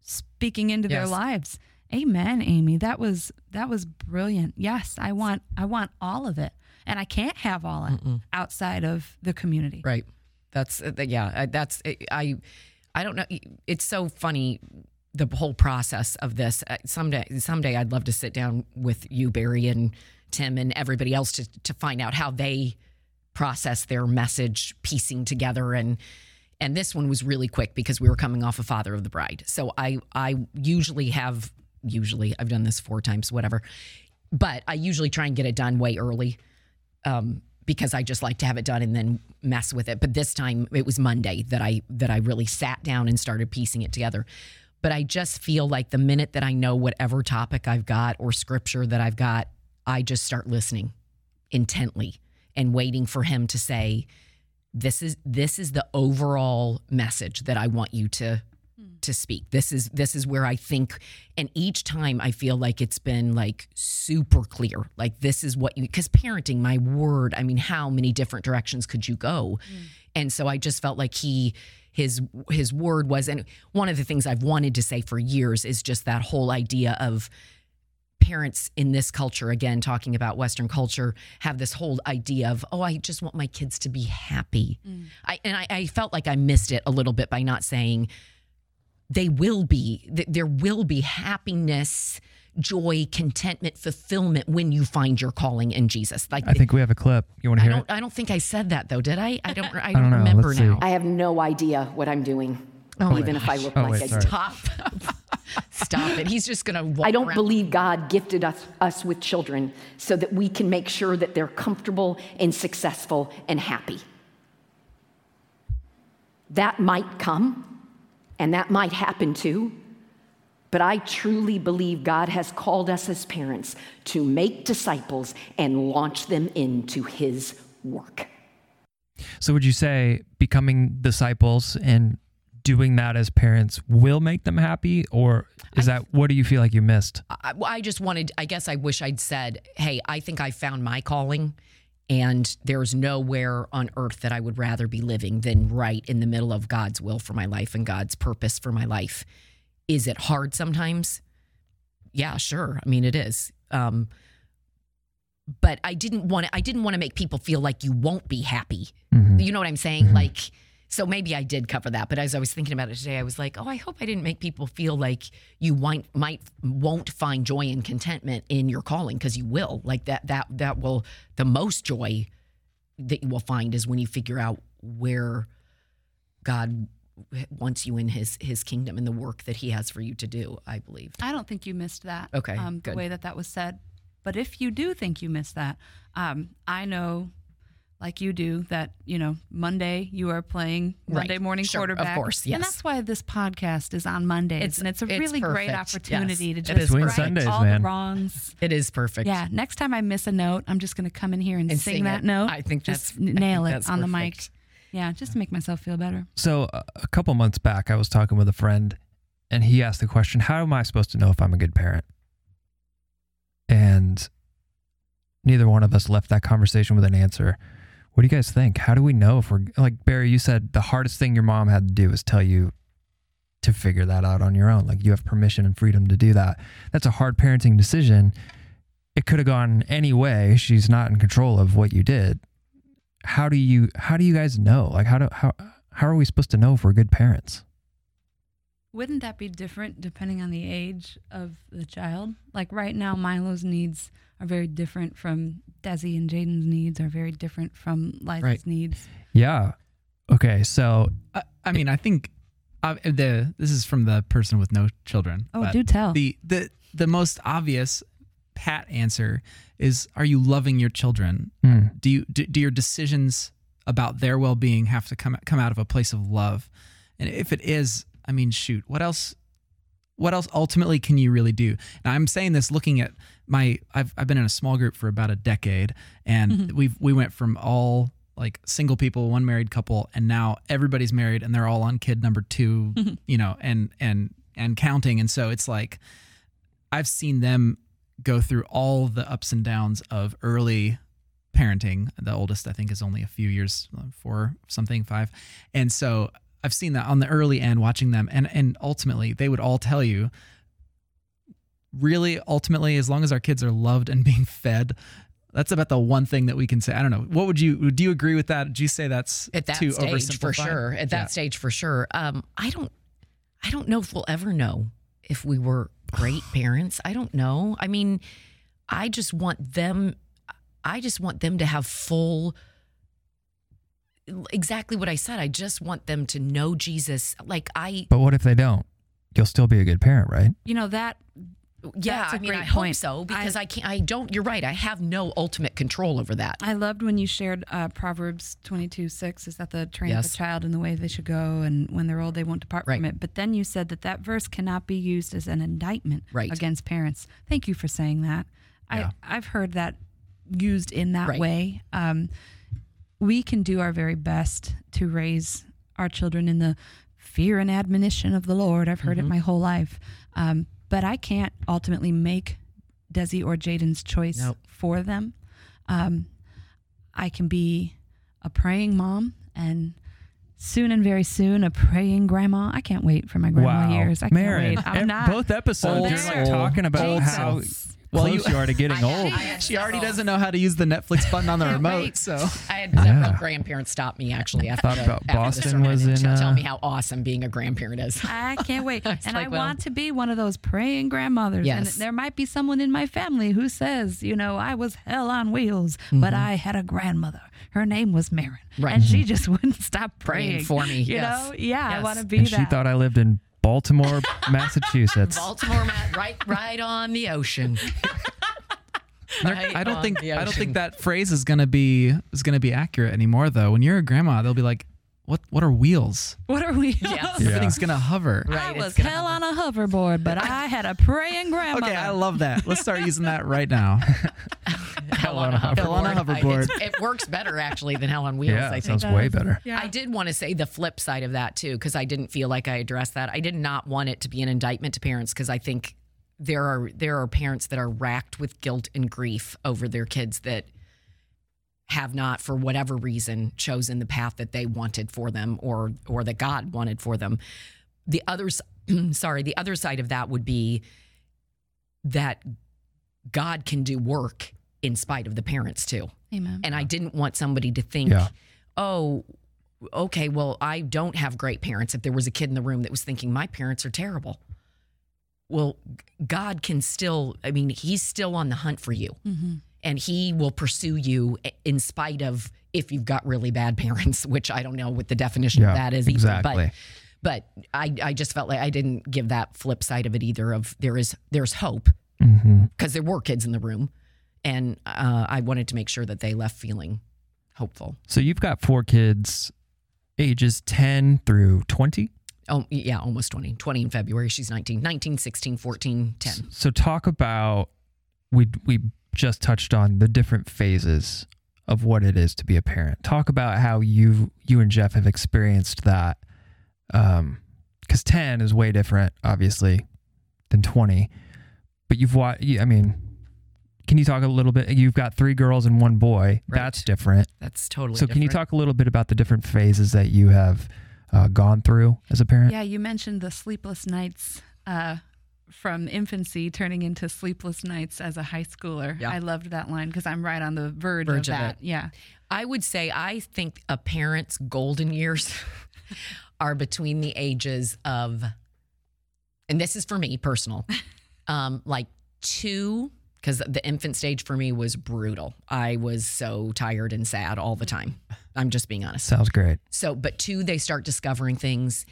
speaking into their lives. Amen, Amy. That was that was brilliant. Yes, I want I want all of it, and I can't have all it outside of the community. Right. That's uh, yeah. That's I. I don't know. It's so funny the whole process of this. Uh, Someday, someday, I'd love to sit down with you, Barry, and Tim, and everybody else to to find out how they process their message, piecing together and. And this one was really quick because we were coming off of Father of the Bride. So I I usually have usually I've done this four times, whatever. But I usually try and get it done way early um, because I just like to have it done and then mess with it. But this time it was Monday that I that I really sat down and started piecing it together. But I just feel like the minute that I know whatever topic I've got or scripture that I've got, I just start listening intently and waiting for him to say, "This is this is the overall message that I want you to." Mm. to speak. This is this is where I think and each time I feel like it's been like super clear. Like this is what you cuz parenting my word, I mean how many different directions could you go? Mm. And so I just felt like he his his word was and one of the things I've wanted to say for years is just that whole idea of parents in this culture again talking about western culture have this whole idea of oh i just want my kids to be happy mm. I, and I, I felt like i missed it a little bit by not saying they will be there will be happiness joy contentment fulfillment when you find your calling in jesus like I think we have a clip. You want to I hear don't it? i don't think i said that though did i i don't i don't don't, remember now I have no idea what I'm doing, Oh even if I look Oh, like wait, I sorry. top Stop it. He's just gonna. Walk I don't around. believe God gifted us, us with children so that we can make sure that they're comfortable and successful and happy. That might come, and that might happen too. But I truly believe God has called us as parents to make disciples and launch them into His work. So would you say becoming disciples and doing that as parents will make them happy or is that what do you feel like you missed? I, I just wanted, I guess I wish I'd said, hey, I think I found my calling. And there's nowhere on earth that I would rather be living than right in the middle of God's will for my life and God's purpose for my life. Is it hard sometimes? Yeah, sure. I mean, it is. Um, but I didn't want to. I didn't want to make people feel like you won't be happy. You know what I'm saying? Like, so maybe I did cover that. But as I was thinking about it today, I was like, oh, I hope I didn't make people feel like you might might won't find joy and contentment in your calling because you will. Like that that that will the most joy that you will find is when you figure out where God wants you in his his kingdom and the work that he has for you to do i believe I don't think you missed that. Okay, um, the way that that was said. But if you do think you missed that, um, I know, like you do, that you know Monday you are playing Monday Right. morning Sure, of quarterback. course, And that's why this podcast is on Mondays, It's- and it's a it's really great opportunity Yes, to just is Twin right Sundays, all man. the wrongs. it is perfect Yeah. Next time I miss a note, I'm just going to come in here and, And sing, sing that note. I think just that's- nail think it that's on the mic. Yeah, just to make myself feel better. So uh, a couple months back I was talking with a friend and he asked the question, how am I supposed to know if I'm a good parent? And neither one of us left that conversation with an answer. What do you guys think? How do we know if we're like Barry, you said the hardest thing your mom had to do is tell you to figure that out on your own. Like you have permission and freedom to do that. That's a hard parenting decision. It could have gone any way. She's not in control of what you did. How do you how do you guys know? Like how do how how are we supposed to know if we're good parents? Wouldn't that be different depending on the age of the child? Like right now, Milo's needs are very different from Desi and Jaden's needs are very different from Liza's Right. needs. Yeah. Okay, so I, I mean, I think uh, the this is from the person with no children. Oh, do tell. The the the most obvious pat answer is: Are you loving your children? hmm, Do you do, do your decisions about their well being have to come come out of a place of love? And if it is, I mean, shoot, what else? What else ultimately can you really do? And I'm saying this looking at my I've I've been in a small group for about a decade, and mm-hmm. we've we went from all like single people, one married couple, and now everybody's married and they're all on kid number 2 mm-hmm. you know, and and and counting. And so it's like I've seen them go through all the ups and downs of early parenting. The oldest, I think, is only a few years, four something, five. And so I've seen that on the early end, watching them, and and ultimately they would all tell you, really, ultimately, as long as our kids are loved and being fed. That's about the one thing that we can say. I don't know. What would you do? You agree with that? Do you say that's at that too stage for sure at that Yeah. stage for sure um i don't i don't know if we'll ever know if we were great parents i don't know i mean i just want them i just want them to have full exactly what i said i just want them to know jesus like i but what if they don't? You'll still be a good parent, right? you know that yeah That's a i mean great i hope so because I, can't i don't you're right i have no ultimate control over that I loved when you shared uh, Proverbs 22 6 is that the train of Yes. a child in the way they should go, and when they're old, they won't depart Right. from it. But then you said that that verse cannot be used as an indictment Right. against parents. Thank you for saying that. Yeah. I, I've heard that used in that Right. way. Um, we can do our very best to raise our children in the fear and admonition of the Lord. I've heard it my whole life. Um, but I can't ultimately make Desi or Jaden's choice Nope. for them. Um, I can be a praying mom and soon and very soon a praying grandma. I can't wait for my grandma wow. years. I can't Maron, wait. I'm not. both episodes Old you're like talking about Old how. Well, close you- you, are to getting I old. Had She already several- doesn't know how to use the Netflix button on the remote. wait. So I had several Yeah. grandparents stop me actually after Thought the, about after Boston was and in, tell- tell uh, me how awesome being a grandparent is. I can't wait. It's and like, I well- want to be one of those praying grandmothers. And Yes. there might be someone in my family who says, you know, I was hell on wheels, but I had a grandmother. Her name was Maron. Mm-hmm. And she just wouldn't stop praying. Praying for me, You yes. know? Yeah, I want to be and that. she thought I lived in Baltimore, Massachusetts. Baltimore, right, right on the ocean. Right I don't think I don't think that phrase is gonna be is gonna be accurate anymore though. When you're a grandma, they'll be like, "What what are wheels? What are wheels? Yes. Yeah. Everything's gonna hover." Right, I was gonna hell happen. on a hoverboard, but I had a praying grandmother. Okay, I love that. Let's start using that right now. Hell on a hoverboard. Hell on a I- hoverboard. it's- it works better actually than hell on wheels. yeah, I it think. sounds way better. Yeah. I did want to say the flip side of that too, because I didn't feel like I addressed that. I did not want it to be an indictment to parents because I think there are there are parents that are racked with guilt and grief over their kids that have not, for whatever reason, chosen the path that they wanted for them or or that God wanted for them. The others, sorry, the other side of that would be that God can do work in spite of the parents too. Amen. And I didn't want somebody to think, Yeah. oh, okay, well, I don't have great parents. If there was a kid in the room that was thinking, my parents are terrible. Well, God can still, I mean, He's still on the hunt for you Mm-hmm. And He will pursue you in spite of if you've got really bad parents, which I don't know what the definition Yeah, of that is exactly. either. But, but I, I just felt like I didn't give that flip side of it either of there is, there's hope because there were kids in the room. And uh, I wanted to make sure that they left feeling hopeful. So you've got four kids, ages 10 through 20. Oh, yeah, almost 20. 20 in February. She's 19. 19, 16, 14, 10. So talk about we we just touched on the different phases of what it is to be a parent. Talk about how you you and Jeff have experienced that. Um, because 10 is way different, obviously, than 20. But you've watched. I mean, can you talk a little bit? You've got three girls and one boy. Right. That's different. That's totally so can you talk a little bit about the different phases that you have uh, gone through as a parent? Yeah, you mentioned the sleepless nights uh, from infancy turning into sleepless nights as a high schooler. Yeah. I loved that line because I'm right on the verge, Verge of of that. it. Yeah. I would say I think a parent's golden years are between the ages of, and this is for me personal, um, like two, because the infant stage for me was brutal. I was so tired and sad all the time. I'm just being honest. Sounds great. So, but two, they start discovering things,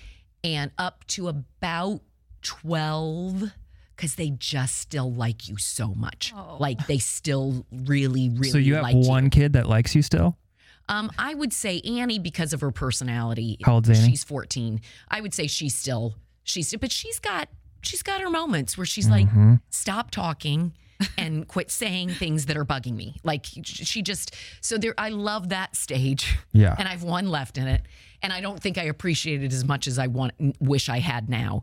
and up to about 12, because they just still like you so much. Oh. Like they still really, really so you have one you. kid that likes you still? Um, I would say Annie because of her personality. How old's Annie? She's 14. I would say she's still she's but she's got she's got her moments where she's like Mm-hmm. stop talking and quit saying things that are bugging me. Like she just so there I love that stage. Yeah. And I've one left in it and I don't think I appreciate it as much as I want wish I had now.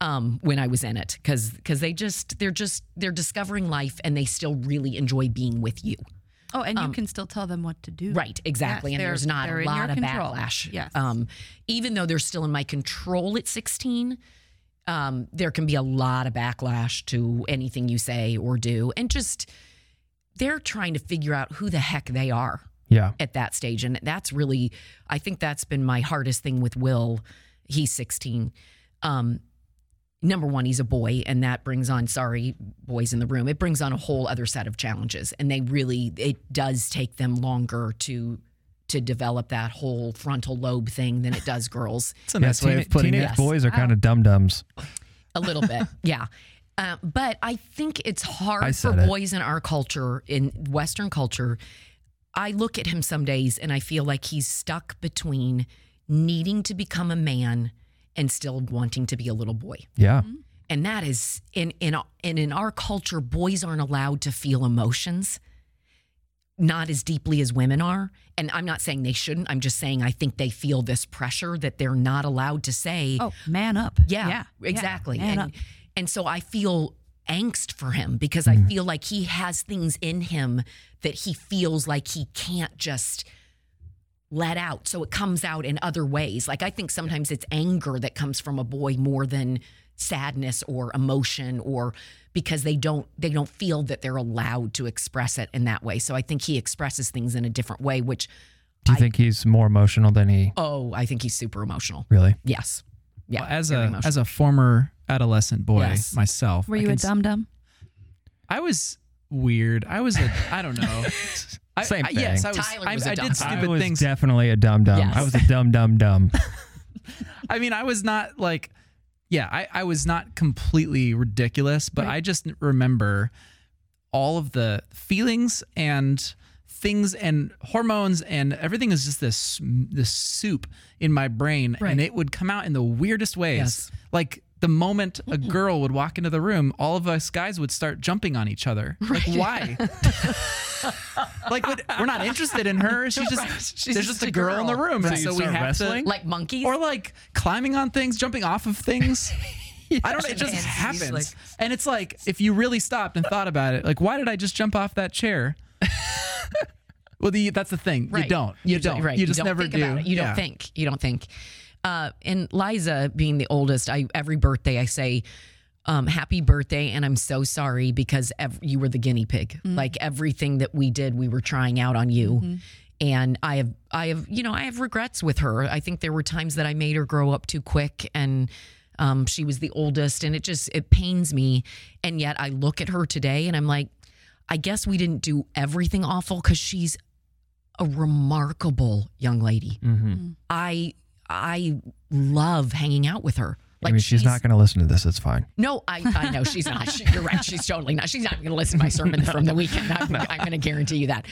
Um, when I was in it, because because they just they're just they're discovering life and they still really enjoy being with you. Oh, and you can still tell them what to do. Um, Right, exactly. Yes, and there's not a lot of control. backlash. Yes. Um, even though they're still in my control at 16, um, there can be a lot of backlash to anything you say or do. And just they're trying to figure out who the heck they are Yeah. at that stage. And that's really, I think that's been my hardest thing with Will. He's 16. Um, number one, he's a boy, and that brings on, sorry, boys in the room, it brings on a whole other set of challenges. And they really, it does take them longer to to develop that whole frontal lobe thing than it does girls. It's a nice way teen- of putting teenage it. boys are kind of dum dums. A little bit, yeah. Uh, but I think it's hard for said it. boys in our culture, in Western culture. I look at him some days and I feel like he's stuck between needing to become a man and still wanting to be a little boy. Yeah. Mm-hmm. And that is in in and in our culture, boys aren't allowed to feel emotions, not as deeply as women are. And I'm not saying they shouldn't. I'm just saying I think they feel this pressure that they're not allowed to say. Oh, man up. Yeah, Yeah. exactly. Man and up. and so I feel angst for him because I mm-hmm. feel like he has things in him that he feels like he can't just let out. So it comes out in other ways. Like I think sometimes it's anger that comes from a boy more than sadness or emotion or because they don't they don't feel that they're allowed to express it in that way. So I think he expresses things in a different way which Do you I- think he's more emotional than he oh, I think he's super emotional. really? Yes. Yeah. Well, as a emotional. as a former adolescent boy Yes. myself, Were you can a s- dum dum? I was weird. I was a I don't know. I, Same I- Yes. I was. Tyler I, was a I dumb did dumb. I stupid was things. definitely a dumb dumb. Yes. I was a dumb dumb dumb. I mean, I was not like yeah, I, I was not completely ridiculous, but I just remember all of the feelings and things and hormones and everything is just this this soup in my brain Right. and it would come out in the weirdest ways. Yes. Like the moment a hmm. girl would walk into the room, all of us guys would start jumping on each other. Like why? like what- we're not interested in her. She's just Right. She's there's just just a a girl, in the room, So and so we have wrestling? to Like monkeys? or like climbing on things, jumping off of things. I don't know. It just Chimpanzees, happens. like- and it's like, if you really stopped and thought about it, like, why did I just jump off that chair? well, the, that's the thing. You don't. You, don't. Right. You just don't never think do. About it. You Yeah. don't think. You don't think. Uh, and Liza being the oldest, I every birthday I say, um, "Happy birthday!" and I'm so sorry because ev- you were the guinea pig. Like everything that we did, we were trying out on you. And I have, I have, you know, I have regrets with her. I think there were times that I made her grow up too quick, and um, she was the oldest, and it just it pains me. And yet I look at her today, and I'm like, I guess we didn't do everything awful because she's a remarkable young lady. Mm-hmm. I I love hanging out with her. I mean, she's, not going to listen to this. It's fine. No, I, I know she's not. She, you're right. She's totally not. She's not going to listen to my sermon from the weekend. I'm, I'm going to guarantee you that.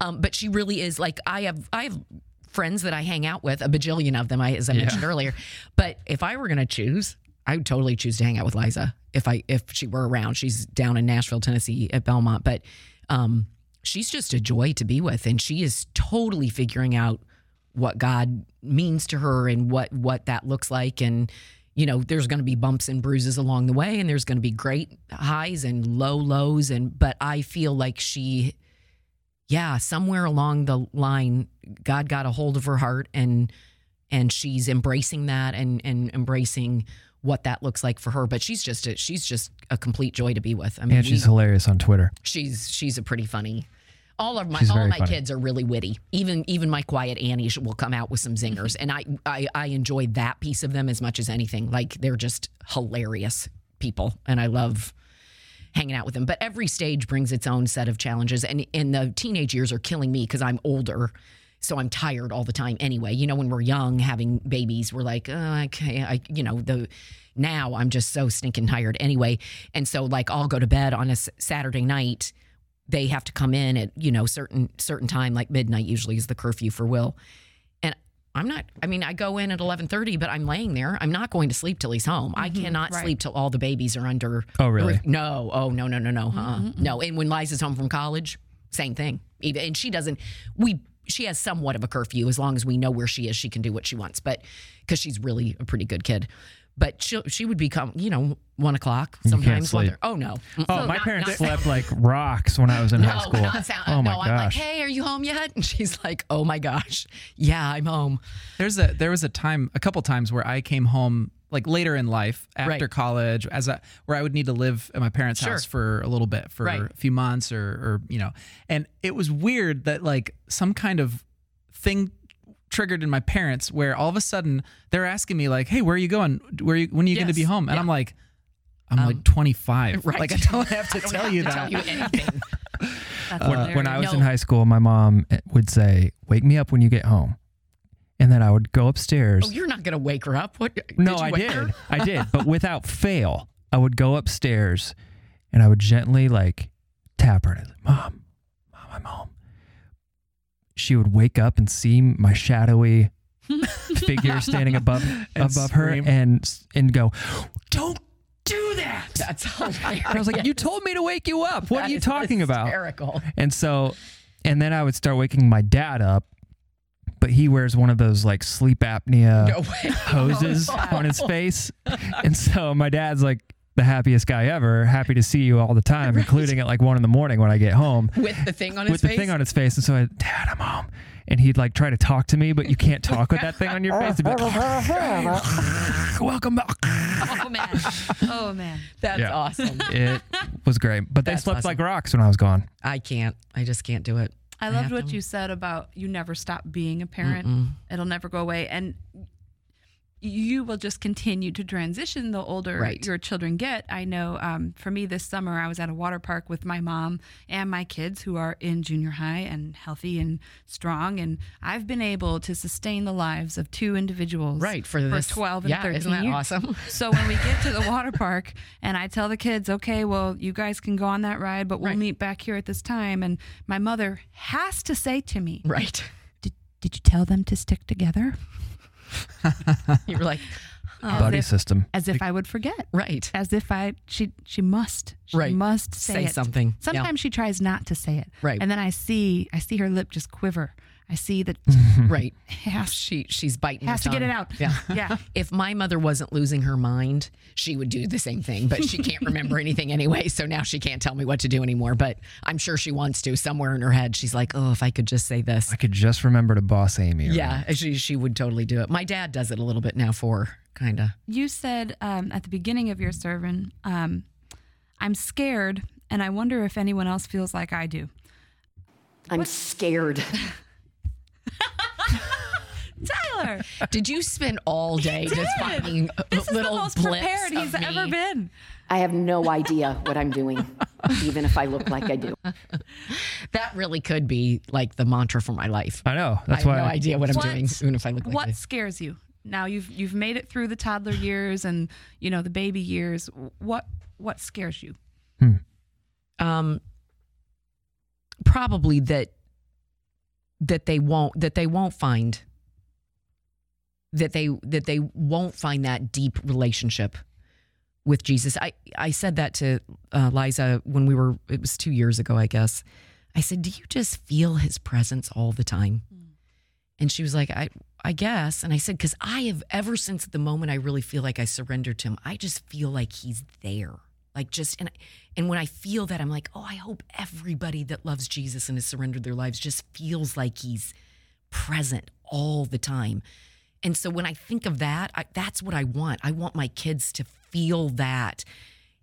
Um, but she really is like I have. I have friends that I hang out with, a bajillion of them, I, as I mentioned earlier. But if I were going to choose, I would totally choose to hang out with Liza if I if she were around. She's down in Nashville, Tennessee, at Belmont, but um, she's just a joy to be with, and she is totally figuring out what God means to her and what what that looks like and you know there's going to be bumps and bruises along the way and there's going to be great highs and low lows and but I feel like she yeah somewhere along the line God got a hold of her heart and and she's embracing that and and embracing what that looks like for her but she's just a, she's just a complete joy to be with I mean And she's we- hilarious on Twitter. she's she's a pretty funny. All of my She's all my funny. kids are really witty. Even even my quiet Annie will come out with some zingers, and I, I I enjoy that piece of them as much as anything. Like they're just hilarious people, and I love hanging out with them. But every stage brings its own set of challenges, and and the teenage years are killing me because I'm older. So I'm tired all the time anyway. You know, when we're young, having babies, we're like, oh, okay, I, you know, the now I'm just so stinking tired anyway. And so like I'll go to bed on a s- Saturday night. They have to come in at you know certain certain time, like midnight usually is the curfew for Will. And I'm not. I mean, I go in at 11:30, but I'm laying there. I'm not going to sleep till he's home. I mm-hmm. cannot right. sleep till all the babies are under. Oh, really? No. Oh, no, no, no, no. Uh-uh. No. And when Liza's home from college, same thing. Even and she doesn't. We she has somewhat of a curfew as long as we know where she is. She can do what she wants, but because she's really a pretty good kid. But she she would become you know one o'clock sometimes. one sleep. oh no. Mm. Oh, my Not- parents not- slept like rocks when I was in no, high school. not sound. oh my no, I'm like, gosh. hey, are you home yet? And she's like, oh my gosh, yeah, I'm home. There's a there was a time, a couple times where I came home like later in life after Right. college, as a where I would need to live at my parents' Sure. house for a little bit, for Right. a few months, or or you know, and it was weird that like some kind of thing triggered in my parents where all of a sudden they're asking me like, "Hey, where are you going? Where are you, when are you going to be home?" And Yeah. I'm like, "I'm like um, 25. right. Like I don't have to tell you to that." tell you anything. That's when, when. I was No. in high school, my mom eh, would say, "Wake me up when you get home," and then I would go upstairs. oh, you're not gonna wake her up. What? no, did I did. I did, but without fail, I would go upstairs, and I would gently like tap her, and I'd say, "Mom, mom, I'm home." She would wake up and see my shadowy figure standing above above her, and and go, "Don't do that!" That's hilarious. I was like, "You told me to wake you up. What That are you talking about?" And so, and then I would start waking my dad up, but he wears one of those like sleep apnea No hoses on his face. And so my dad's like the happiest guy ever, happy to see you all the time, including at like one in the morning when I get home With the thing on his face. with the face. thing on his face. And so I, Dad, I'm home. And he'd like try to talk to me, but you can't talk with that thing on your face. Like, Welcome back. oh man, oh man. That's Yeah. awesome. It was great. But they slept awesome. like rocks when I was gone. I can't. I just can't do it. I have loved what to- you said about you never stop being a parent. It'll never go away. And you will just continue to transition the older Right. your children get. I know um, for me this summer, I was at a water park with my mom and my kids who are in junior high and healthy and strong. And I've been able to sustain the lives of two individuals Right, for this- 12 and yeah, 13 isn't that years. awesome? So when we get to the water park and I tell the kids, okay, well, you guys can go on that ride, but we'll Right. meet back here at this time. And my mother has to say to me, Right. did, did you tell them to stick together? You were like, As Buddy if- system. As if I would forget. right. As if I she she must she Right. must say, Say it. something. Yeah. Sometimes she tries not to say it. Right. And then I see I see her lip just quiver. I see that Right. has She she's biting. has to get it out. Yeah. Yeah. If my mother wasn't losing her mind, she would do the same thing, but she can't remember anything anyway. So now she can't tell me what to do anymore. But I'm sure she wants to. Somewhere in her head, she's like, "Oh, if I could just say this." I could just remember to boss Amy. around. Yeah, she she would totally do it. My dad does it a little bit now for kind of. You said um, at the beginning of your sermon, um, I'm scared and I wonder if anyone else feels like I do. I'm scared. Tyler, Did you spend all day just finding this is the little most blips prepared he's me? ever been. I have no idea what I'm doing, even if I look like I do. That really could be like the mantra for my life. I know. That's why I That's have why no idea what I'm What- doing, even if I look like what this. scares you now you've you've made it through the toddler years and you know the baby years what what scares you um probably that that they won't that they won't find that they that they won't find that deep relationship with Jesus. I I said that to uh, Liza when we were it was 2 years ago I guess. I said, "Do you just feel his presence all the time?" And she was like, "I I guess." And I said, "Cuz I have ever since the moment I really feel like I surrendered to him, I just feel like he's there." Like just and and when I feel that I'm like, "Oh, I hope everybody that loves Jesus and has surrendered their lives just feels like he's present all the time." And so when I think of that, I, that's what I want. I want my kids to feel that.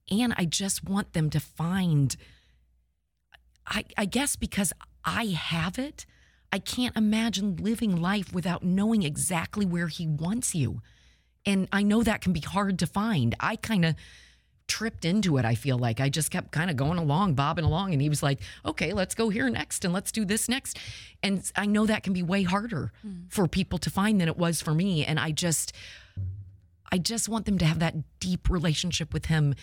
And I just want them to find, I, I guess because I have it, I can't imagine living life without knowing exactly where he wants you. And I know that can be hard to find. I kind of tripped into it, I feel like. I just kept kind of going along, bobbing along. And he was like, okay, let's go here next and let's do this next. And I know that can be way harder hmm. for people to find than it was for me. And I just, I just want them to have that deep relationship with him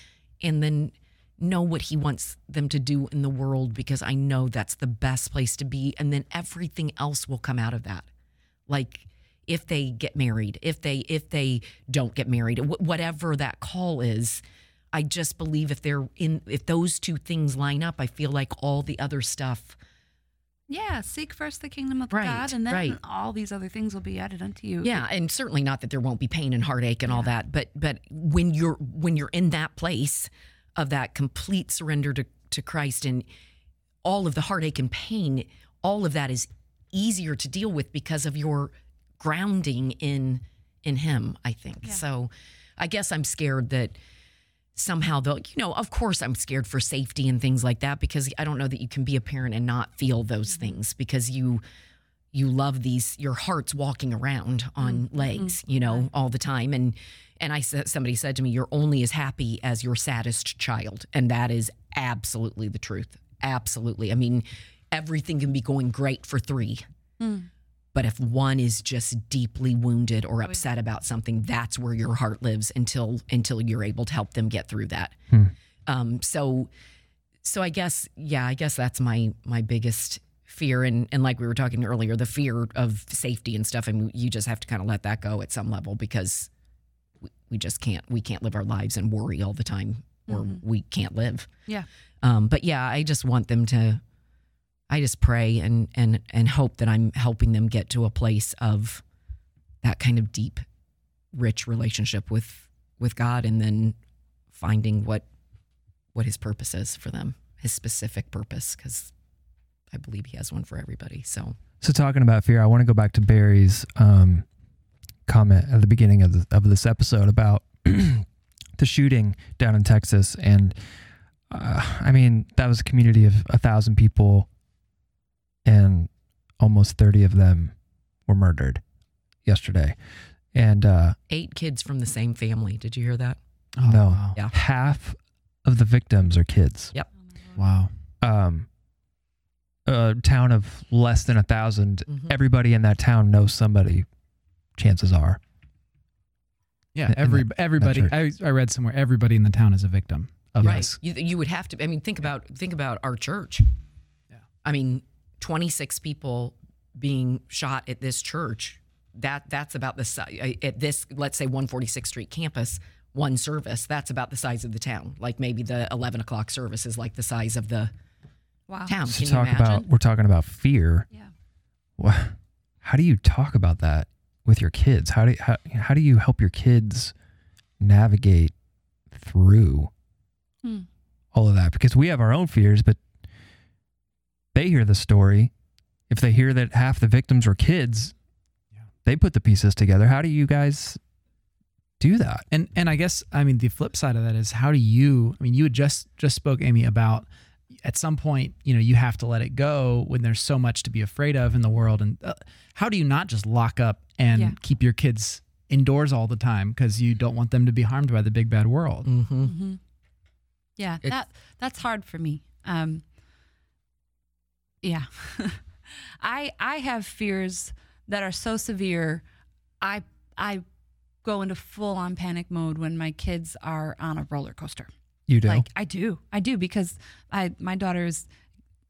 and then know what he wants them to do in the world because I know that's the best place to be. And then everything else will come out of that. Like, if they get married, if they if they don't get married, whatever that call is, I just believe if they're in if those two things line up, I feel like all the other stuff. yeah seek first the kingdom of Right, god and then right. all these other things will be added unto you Yeah, and certainly not that there won't be pain and heartache and all that, but but when you're when you're in that place of that complete surrender to to Christ and all of the heartache and pain, all of that is easier to deal with because of your grounding in in him, I think. So I guess I'm scared that somehow they'll you know of course i'm scared for safety and things like that because i don't know that you can be a parent and not feel those mm-hmm. things because you you love these your heart's walking around on mm-hmm. legs mm-hmm. you know all the time. And and i said somebody said to me you're only as happy as your saddest child. And that is absolutely the truth. Absolutely. I mean everything can be going great for three mm. But if one is just deeply wounded or upset about something, that's where your heart lives until until you're able to help them get through that. Um, so, so I guess yeah, I guess that's my my biggest fear, and and like we were talking earlier, the fear of safety and stuff, and you just have to kind of let that go at some level because we, we just can't we can't live our lives and worry all the time, or we can't live. yeah Um, but yeah, I just want them to. I just pray and and and hope that I'm helping them get to a place of that kind of deep, rich relationship with with God, and then finding what what His purpose is for them, His specific purpose, because I believe He has one for everybody. So So talking about fear, I want to go back to Barry's um, comment at the beginning of the, of this episode about the shooting down in Texas, and uh, I mean that was a community of a thousand people, and almost thirty of them were murdered yesterday, And uh, Eight kids from the same family. Did you hear that? Oh, no, Wow. Yeah. half of the victims are kids. Yep. wow. Um, a town of less than a 1000 Mhm. Everybody in that town knows somebody. Chances are. Yeah. Every that- everybody. church. I, I read somewhere everybody in the town is a victim of Right. this. You, you would have to. I mean, think about think about our church. Yeah. I mean, twenty six people being shot at this church. That that's about the size at this. Let's say one forty sixth Street campus. One service. That's about the size of the town. Like maybe the eleven o'clock service is like the size of the Wow. town. To Can you talk imagine? about, we're talking about fear. Yeah. Wha- How do you talk about that with your kids? How do how, how do you help your kids navigate through Hmm. all of that? Because we have our own fears, but they hear the story. If they hear that half the victims were kids, Yeah. they put the pieces together. How do you guys do that? And and I guess I mean the flip side of that is how do you? I mean, you had just just spoke, Amy, about at some point you know you have to let it go when there's so much to be afraid of in the world. And uh, how do you not just lock up and Yeah. keep your kids indoors all the time because you don't want them to be harmed by the big bad world? Mm-hmm. hmm Yeah, It's- that that's hard for me. Um, yeah, I I have fears that are so severe. I I go into full on panic mode when my kids are on a roller coaster. You do. Like I do, I do because I my daughter's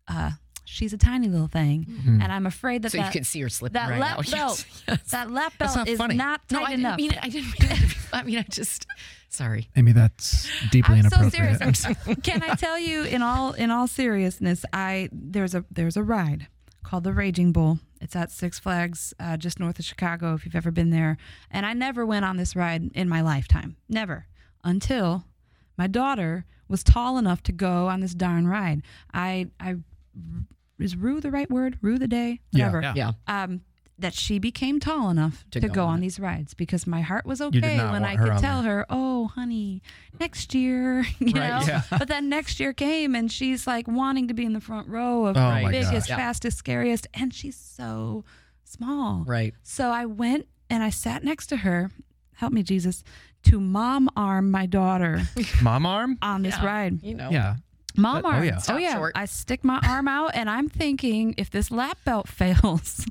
uh, she's a tiny little thing, Mhm. and I'm afraid that So you that, could see her slipping that right lap out. belt Yes, yes. that lap belt not is funny. not tight no, I enough. didn't mean it. I didn't mean it. I mean, I just. Sorry. Amy, that's deeply I'm so serious. Can I tell you in all in all seriousness, I there's a there's a ride called the Raging Bull. It's at Six Flags, uh, just north of Chicago. If you've ever been there, and I never went on this ride in my lifetime, never until my daughter was tall enough to go on this darn ride. I I is rue the right word? Rue the day, whatever. Yeah. Yeah. Um, that she became tall enough to, To go, go on on these rides because my heart was okay when I could tell there. her, "Oh, honey, next year," you Right, know. yeah. But then next year came and she's like wanting to be in the front row of Oh my biggest, gosh. Yeah. fastest, scariest, and she's so small. Right. So I went and I sat next to her. Help me, Jesus, to mom arm my daughter Mom arm? on this Yeah. ride. You know. Yeah. Mom But- oh, arm. yeah. Oh yeah. short. I stick my arm out and I'm thinking if this lap belt fails,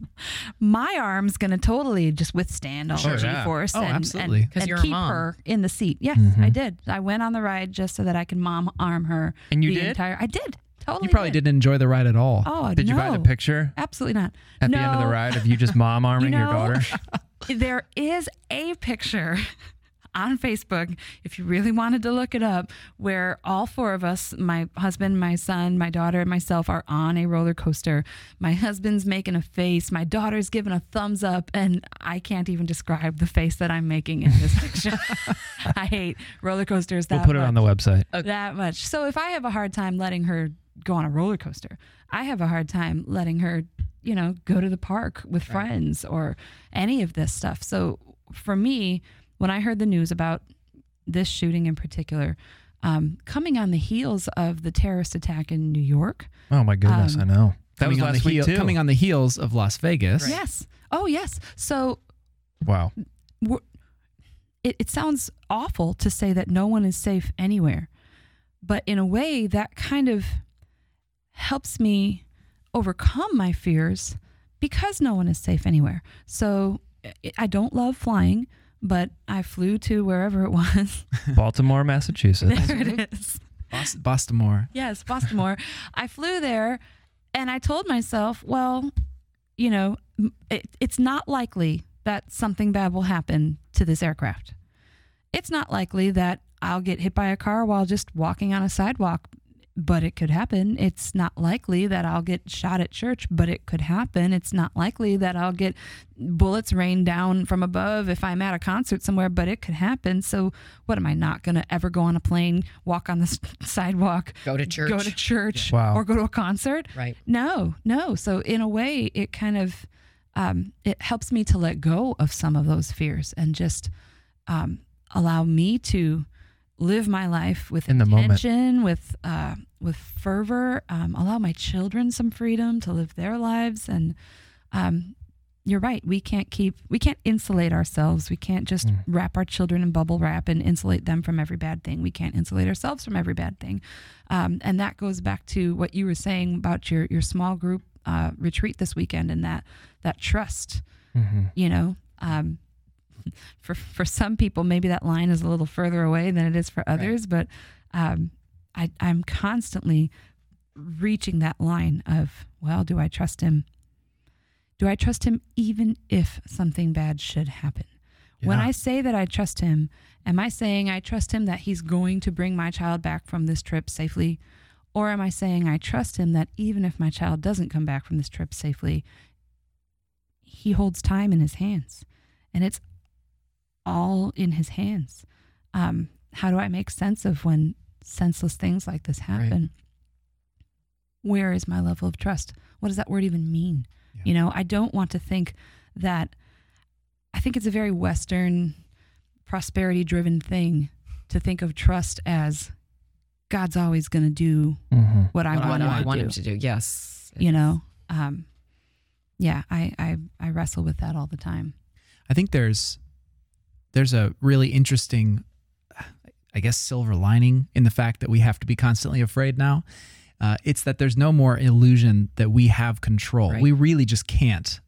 my arm's gonna totally just withstand all Sure, the yeah. G-force Oh, and, absolutely. and, 'Cause and you're keep mom. her in the seat. Yes, Mhm. I did. I went on the ride just so that I can mom arm her. And you the did? Entire, I did. Totally. You probably did. didn't enjoy the ride at all. Oh, Did you buy the picture Absolutely not. at no, the end of the ride of you just mom arming your know, daughter? There is a picture on Facebook, if you really wanted to look it up, where all four of us my husband, my son, my daughter, and myself are on a roller coaster. My husband's making a face, my daughter's giving a thumbs up, and I can't even describe the face that I'm making in this picture. I hate roller coasters that We'll put it much on the website. that much. So if I have a hard time letting her go on a roller coaster, I have a hard time letting her, you know, go to the park with friends or any of this stuff. So for me, when I heard the news about this shooting in particular, um, coming on the heels of the terrorist attack in New York, Oh my goodness, Um, I know. That coming was on last the week heel, too. coming on the heels of Las Vegas. yes, oh yes. So wow. it, it sounds awful to say that no one is safe anywhere, but in a way, that kind of helps me overcome my fears because no one is safe anywhere. So I- I don't love flying, but I flew to wherever it was. Baltimore, Massachusetts. there it is. Bos- Boston Yes, Baltimore. I flew there and I told myself, well, you know, it, it's not likely that something bad will happen to this aircraft. It's not likely that I'll get hit by a car while just walking on a sidewalk, but it could happen. It's not likely that I'll get shot at church, but it could happen. It's not likely that I'll get bullets rained down from above if I'm at a concert somewhere, but it could happen. So, what am I not going to ever go on a plane, walk on the sidewalk, Go to church. go to church, Wow. or go to a concert? Right. No, no. So in a way, it kind of um, it helps me to let go of some of those fears and just um, allow me to live my life with In the moment. intention, with uh, with fervor. Um, allow my children some freedom to live their lives, and um, you're right. We can't keep, we can't insulate ourselves. We can't just wrap our children in bubble wrap and insulate them from every bad thing. We can't insulate ourselves from every bad thing. Um, and that goes back to what you were saying about your, your small group uh, retreat this weekend and that, that trust, you know, um, for, for some people, maybe that line is a little further away than it is for others, but um, I, I'm constantly reaching that line of, well, do I trust him? Do I trust him even if something bad should happen? When I say that I trust him, am I saying I trust him that he's going to bring my child back from this trip safely? Or am I saying I trust him that even if my child doesn't come back from this trip safely, he holds time in his hands and it's all in his hands? Um, how do I make sense of when senseless things like this happen? Where is my level of trust? What does that word even mean? You know, I don't want to think that I think it's a very Western prosperity driven thing to think of trust as God's always going to do Mm-hmm. what I What want I him to want do. him to do. Yes. You know, um, yeah, I, I I wrestle with that all the time. I think there's there's a really interesting, I guess, silver lining in the fact that we have to be constantly afraid now. Uh, it's that there's no more illusion that we have control. Right. We really just can't.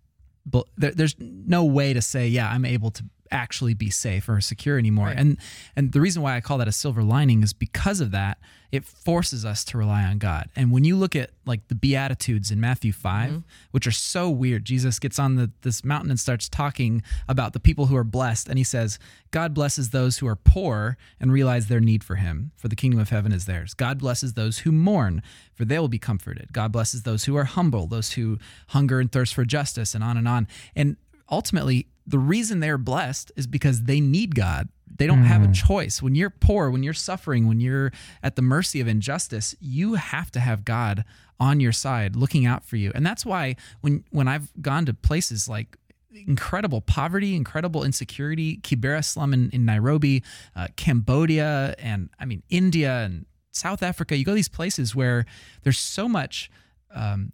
But there, there's no way to say, yeah, I'm able to actually be safe or secure anymore. Right. And and the reason why I call that a silver lining is because of that. It forces us to rely on God. And when you look at like the Beatitudes in Matthew 5 mm-hmm. which are so weird, Jesus gets on the, this mountain and starts talking about the people who are blessed, and he says, "God blesses those who are poor and realize their need for Him, for the kingdom of heaven is theirs. God blesses those who mourn, for they will be comforted. God blesses those who are humble, those who hunger and thirst for justice, and on and on." And ultimately, the reason they're blessed is because they need God. They don't have a choice. When you're poor, when you're suffering, when you're at the mercy of injustice, you have to have God on your side looking out for you. And that's why when when I've gone to places like incredible poverty, incredible insecurity, Kibera slum in, in Nairobi, uh, Cambodia, and I mean India and South Africa. You go to these places where there's so much um,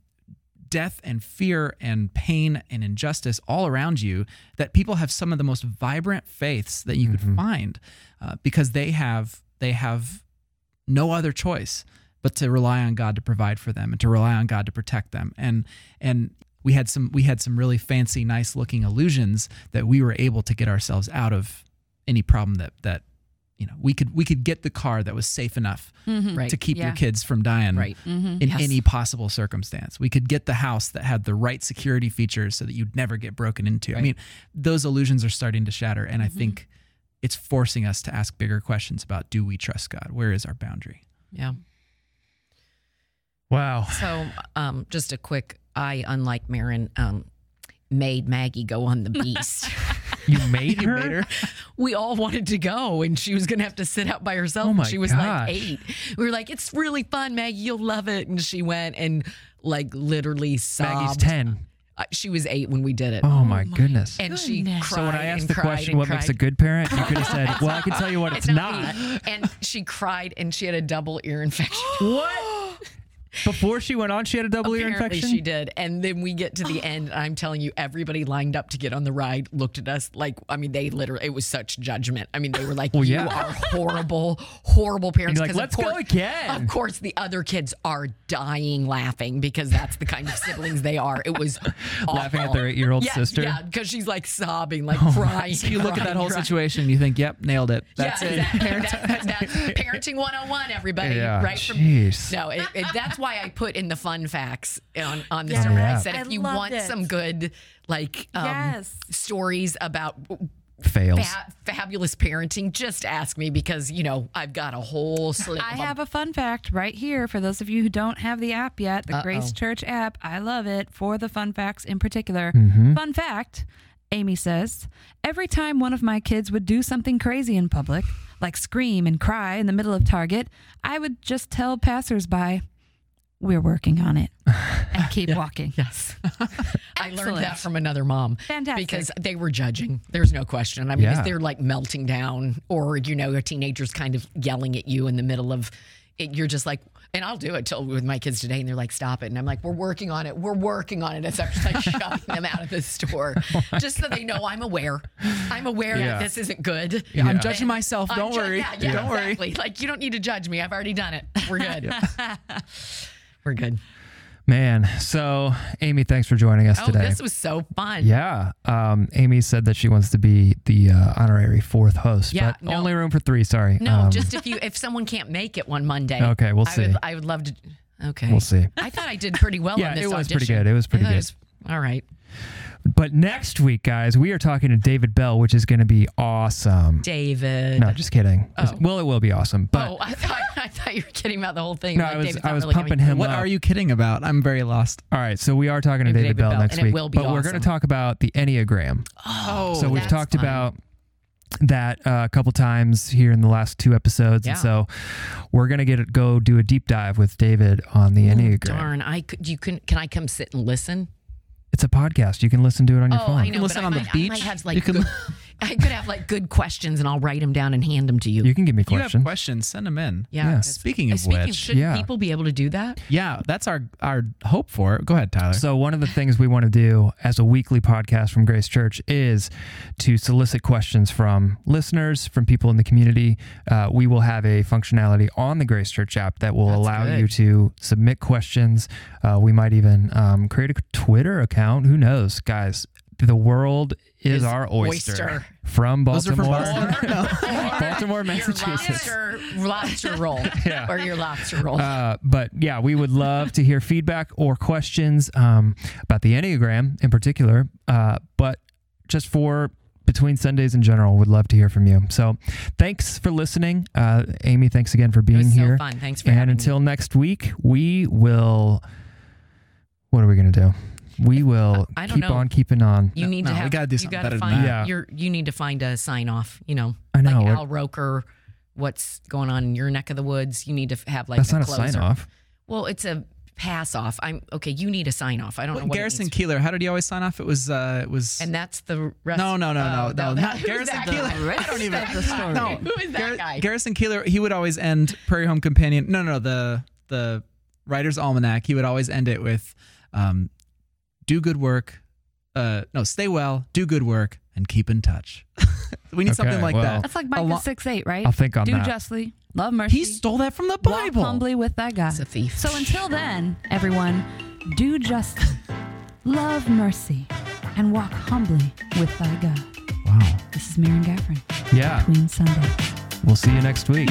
death and fear and pain and injustice all around you that people have some of the most vibrant faiths that you could find uh, because they have they have no other choice but to rely on God to provide for them and to rely on God to protect them. And and we had some we had some really fancy nice looking illusions that we were able to get ourselves out of any problem that that you know we could we could get the car that was safe enough Right. to keep your kids from dying Right. in Yes. any possible circumstance. We could get the house that had the right security features so that you'd never get broken into. I mean, those illusions are starting to shatter, and I think it's forcing us to ask bigger questions about do we trust God? Where is our boundary? Yeah. Wow. So, um, just a quick, I, unlike Maron, um, made Maggie go on the beast. You made her? we all wanted to go, and she was going to have to sit out by herself. Oh my she was gosh. like eight. We were like, "It's really fun, Maggie. You'll love it." And she went and like literally sobbed. Maggie's 10. Uh, she was eight when we did it. Oh, my goodness. and she goodness. cried So when I asked and the cried question, and what makes a good parent? You could have said, well, I can tell you what it's not. me. And she cried and she had a double ear infection. What? Before she went on, she had a double ear infection? she did. And then we get to the end. And I'm telling you, everybody lined up to get on the ride looked at us like, I mean, they literally, it was such judgment. I mean, they were like, Well, you yeah. are horrible, horrible parents. Like, "Let's go again." Of course, the other kids are dying laughing because that's the kind of siblings they are. It was Laughing at their eight-year-old Yes, sister? Yeah, because she's like sobbing, like oh crying. So you look at that whole crying. situation, you think, yep, nailed it. That's yeah, it. Exactly. That's parenting 101, everybody. Yeah, Right? From, jeez. no, it, it, that's why I put in the fun facts on, on the Yes. sermon. I Yeah. said, I if you want it. some good, like, um, Yes. stories about Fails. fa- fabulous parenting, just ask me because, you know, I've got a whole slew I have a fun fact right here for those of you who don't have the app yet, the Grace Church app. I love it for the fun facts in particular. Fun fact Amy says, every time one of my kids would do something crazy in public, like scream and cry in the middle of Target, I would just tell passersby, we're working on it and keep walking. Yes. I learned that from another mom. Fantastic. Because they were judging. There's no question. I mean, Yeah. they're like melting down, or, you know, a teenager's kind of yelling at you in the middle of, it, you're just like, and I'll do it till with my kids today, and they're like, "Stop it!" And I'm like, "We're working on it. We're working on it." As I'm like shoving them out of the store, oh just so they know I'm aware. I'm aware Yeah. that this isn't good. Yeah, I'm judging myself. I'm Don't ju- worry. Yeah, yeah, Don't worry. Like you don't need to judge me. I've already done it. We're good. We're good. Man, so Amy, thanks for joining us Oh, today. this was so fun. yeah, um, Amy said that she wants to be the uh, honorary fourth host, Yeah, but no. only room for three. Sorry. No, Um, just if you if someone can't make it one Monday. Okay, we'll I see. would, I would love to. Okay, we'll see. I thought I did pretty well Yeah, on this it was pretty good. It was pretty I good. was- all right, But next week, guys, we are talking to David Bell, which is going to be awesome. David. No, just kidding. Oh. Well, it will be awesome. But oh, I thought, I thought you were kidding about the whole thing. no, Like, I was David's I was really pumping coming. him What up. are you kidding about? I'm very lost. All right, so we are talking to David, David Bell, Bell, next and it week, will be but we're going to talk about the Enneagram. Oh, so we've that's talked fun. about that uh, a couple times here in the last two episodes, Yeah. and so we're going to get go do a deep dive with David on the Oh, Enneagram. darn, I could. You can. Can I come sit and listen? It's a podcast. You can listen to it on your oh, phone. I know. listen on I the might, I might beach. have like. You can- good, I could have like good questions, and I'll write them down and hand them to you. You can give me If you have questions. questions, send them in. yeah. Yeah. Speaking of Speaking, which, should Yeah. people be able to do that? yeah, that's our our hope for it. Go ahead, Tyler. So one of the things we want to do as a weekly podcast from Grace Church is to solicit questions from listeners, from people in the community. Uh, we will have a functionality on the Grace Church app that will That's allow good. you to submit questions. Uh, we might even um, create a Twitter account. Who knows, guys? The world is, Is our oyster. oyster. From Baltimore, from Boston. Baltimore, Your Massachusetts. lobster, lobster roll, Yeah. or your lobster roll. Uh, but yeah, we would love to hear feedback or questions um, about the Enneagram in particular. Uh, but just for between Sundays in general, would love to hear from you. So thanks for listening. Uh, Amy, thanks again for being here. so fun. Thanks for And until me. next week, we will. What are we going to do? We will I don't keep know. on keeping on. You need no, to we gotta do you something gotta better than find, that. Yeah. You're, you need to find a sign off. You know, I know, like Al Roker. What's going on in your neck of the woods? You need to have like That's a not a closer. sign off. Well, it's a pass off. I'm okay. You need a sign off. I don't know What, what it Garrison needs- Keillor. How did he always sign off? It was uh, it was and that's the rest. no, no, no, no, no, not Garrison that Keillor. I don't even. Rest the story. No, Who is that Gar- guy? Garrison Keillor. He would always end Prairie Home Companion. No, no, no, the the Writer's Almanac. He would always end it with, um, "Do good work, uh, no, stay well, do good work, and keep in touch." we need Okay, something like well- that. That's like A Micah lo- 6 8, right? I'll think on Do that. Do justly, love mercy. He stole that from the Bible. walk Bible. humbly with thy God. He's a thief. So until then, everyone, do justly, love mercy, and walk humbly with thy God. Wow. This is Maron Gaffron, Yeah. Between Sundays. We'll see you next week.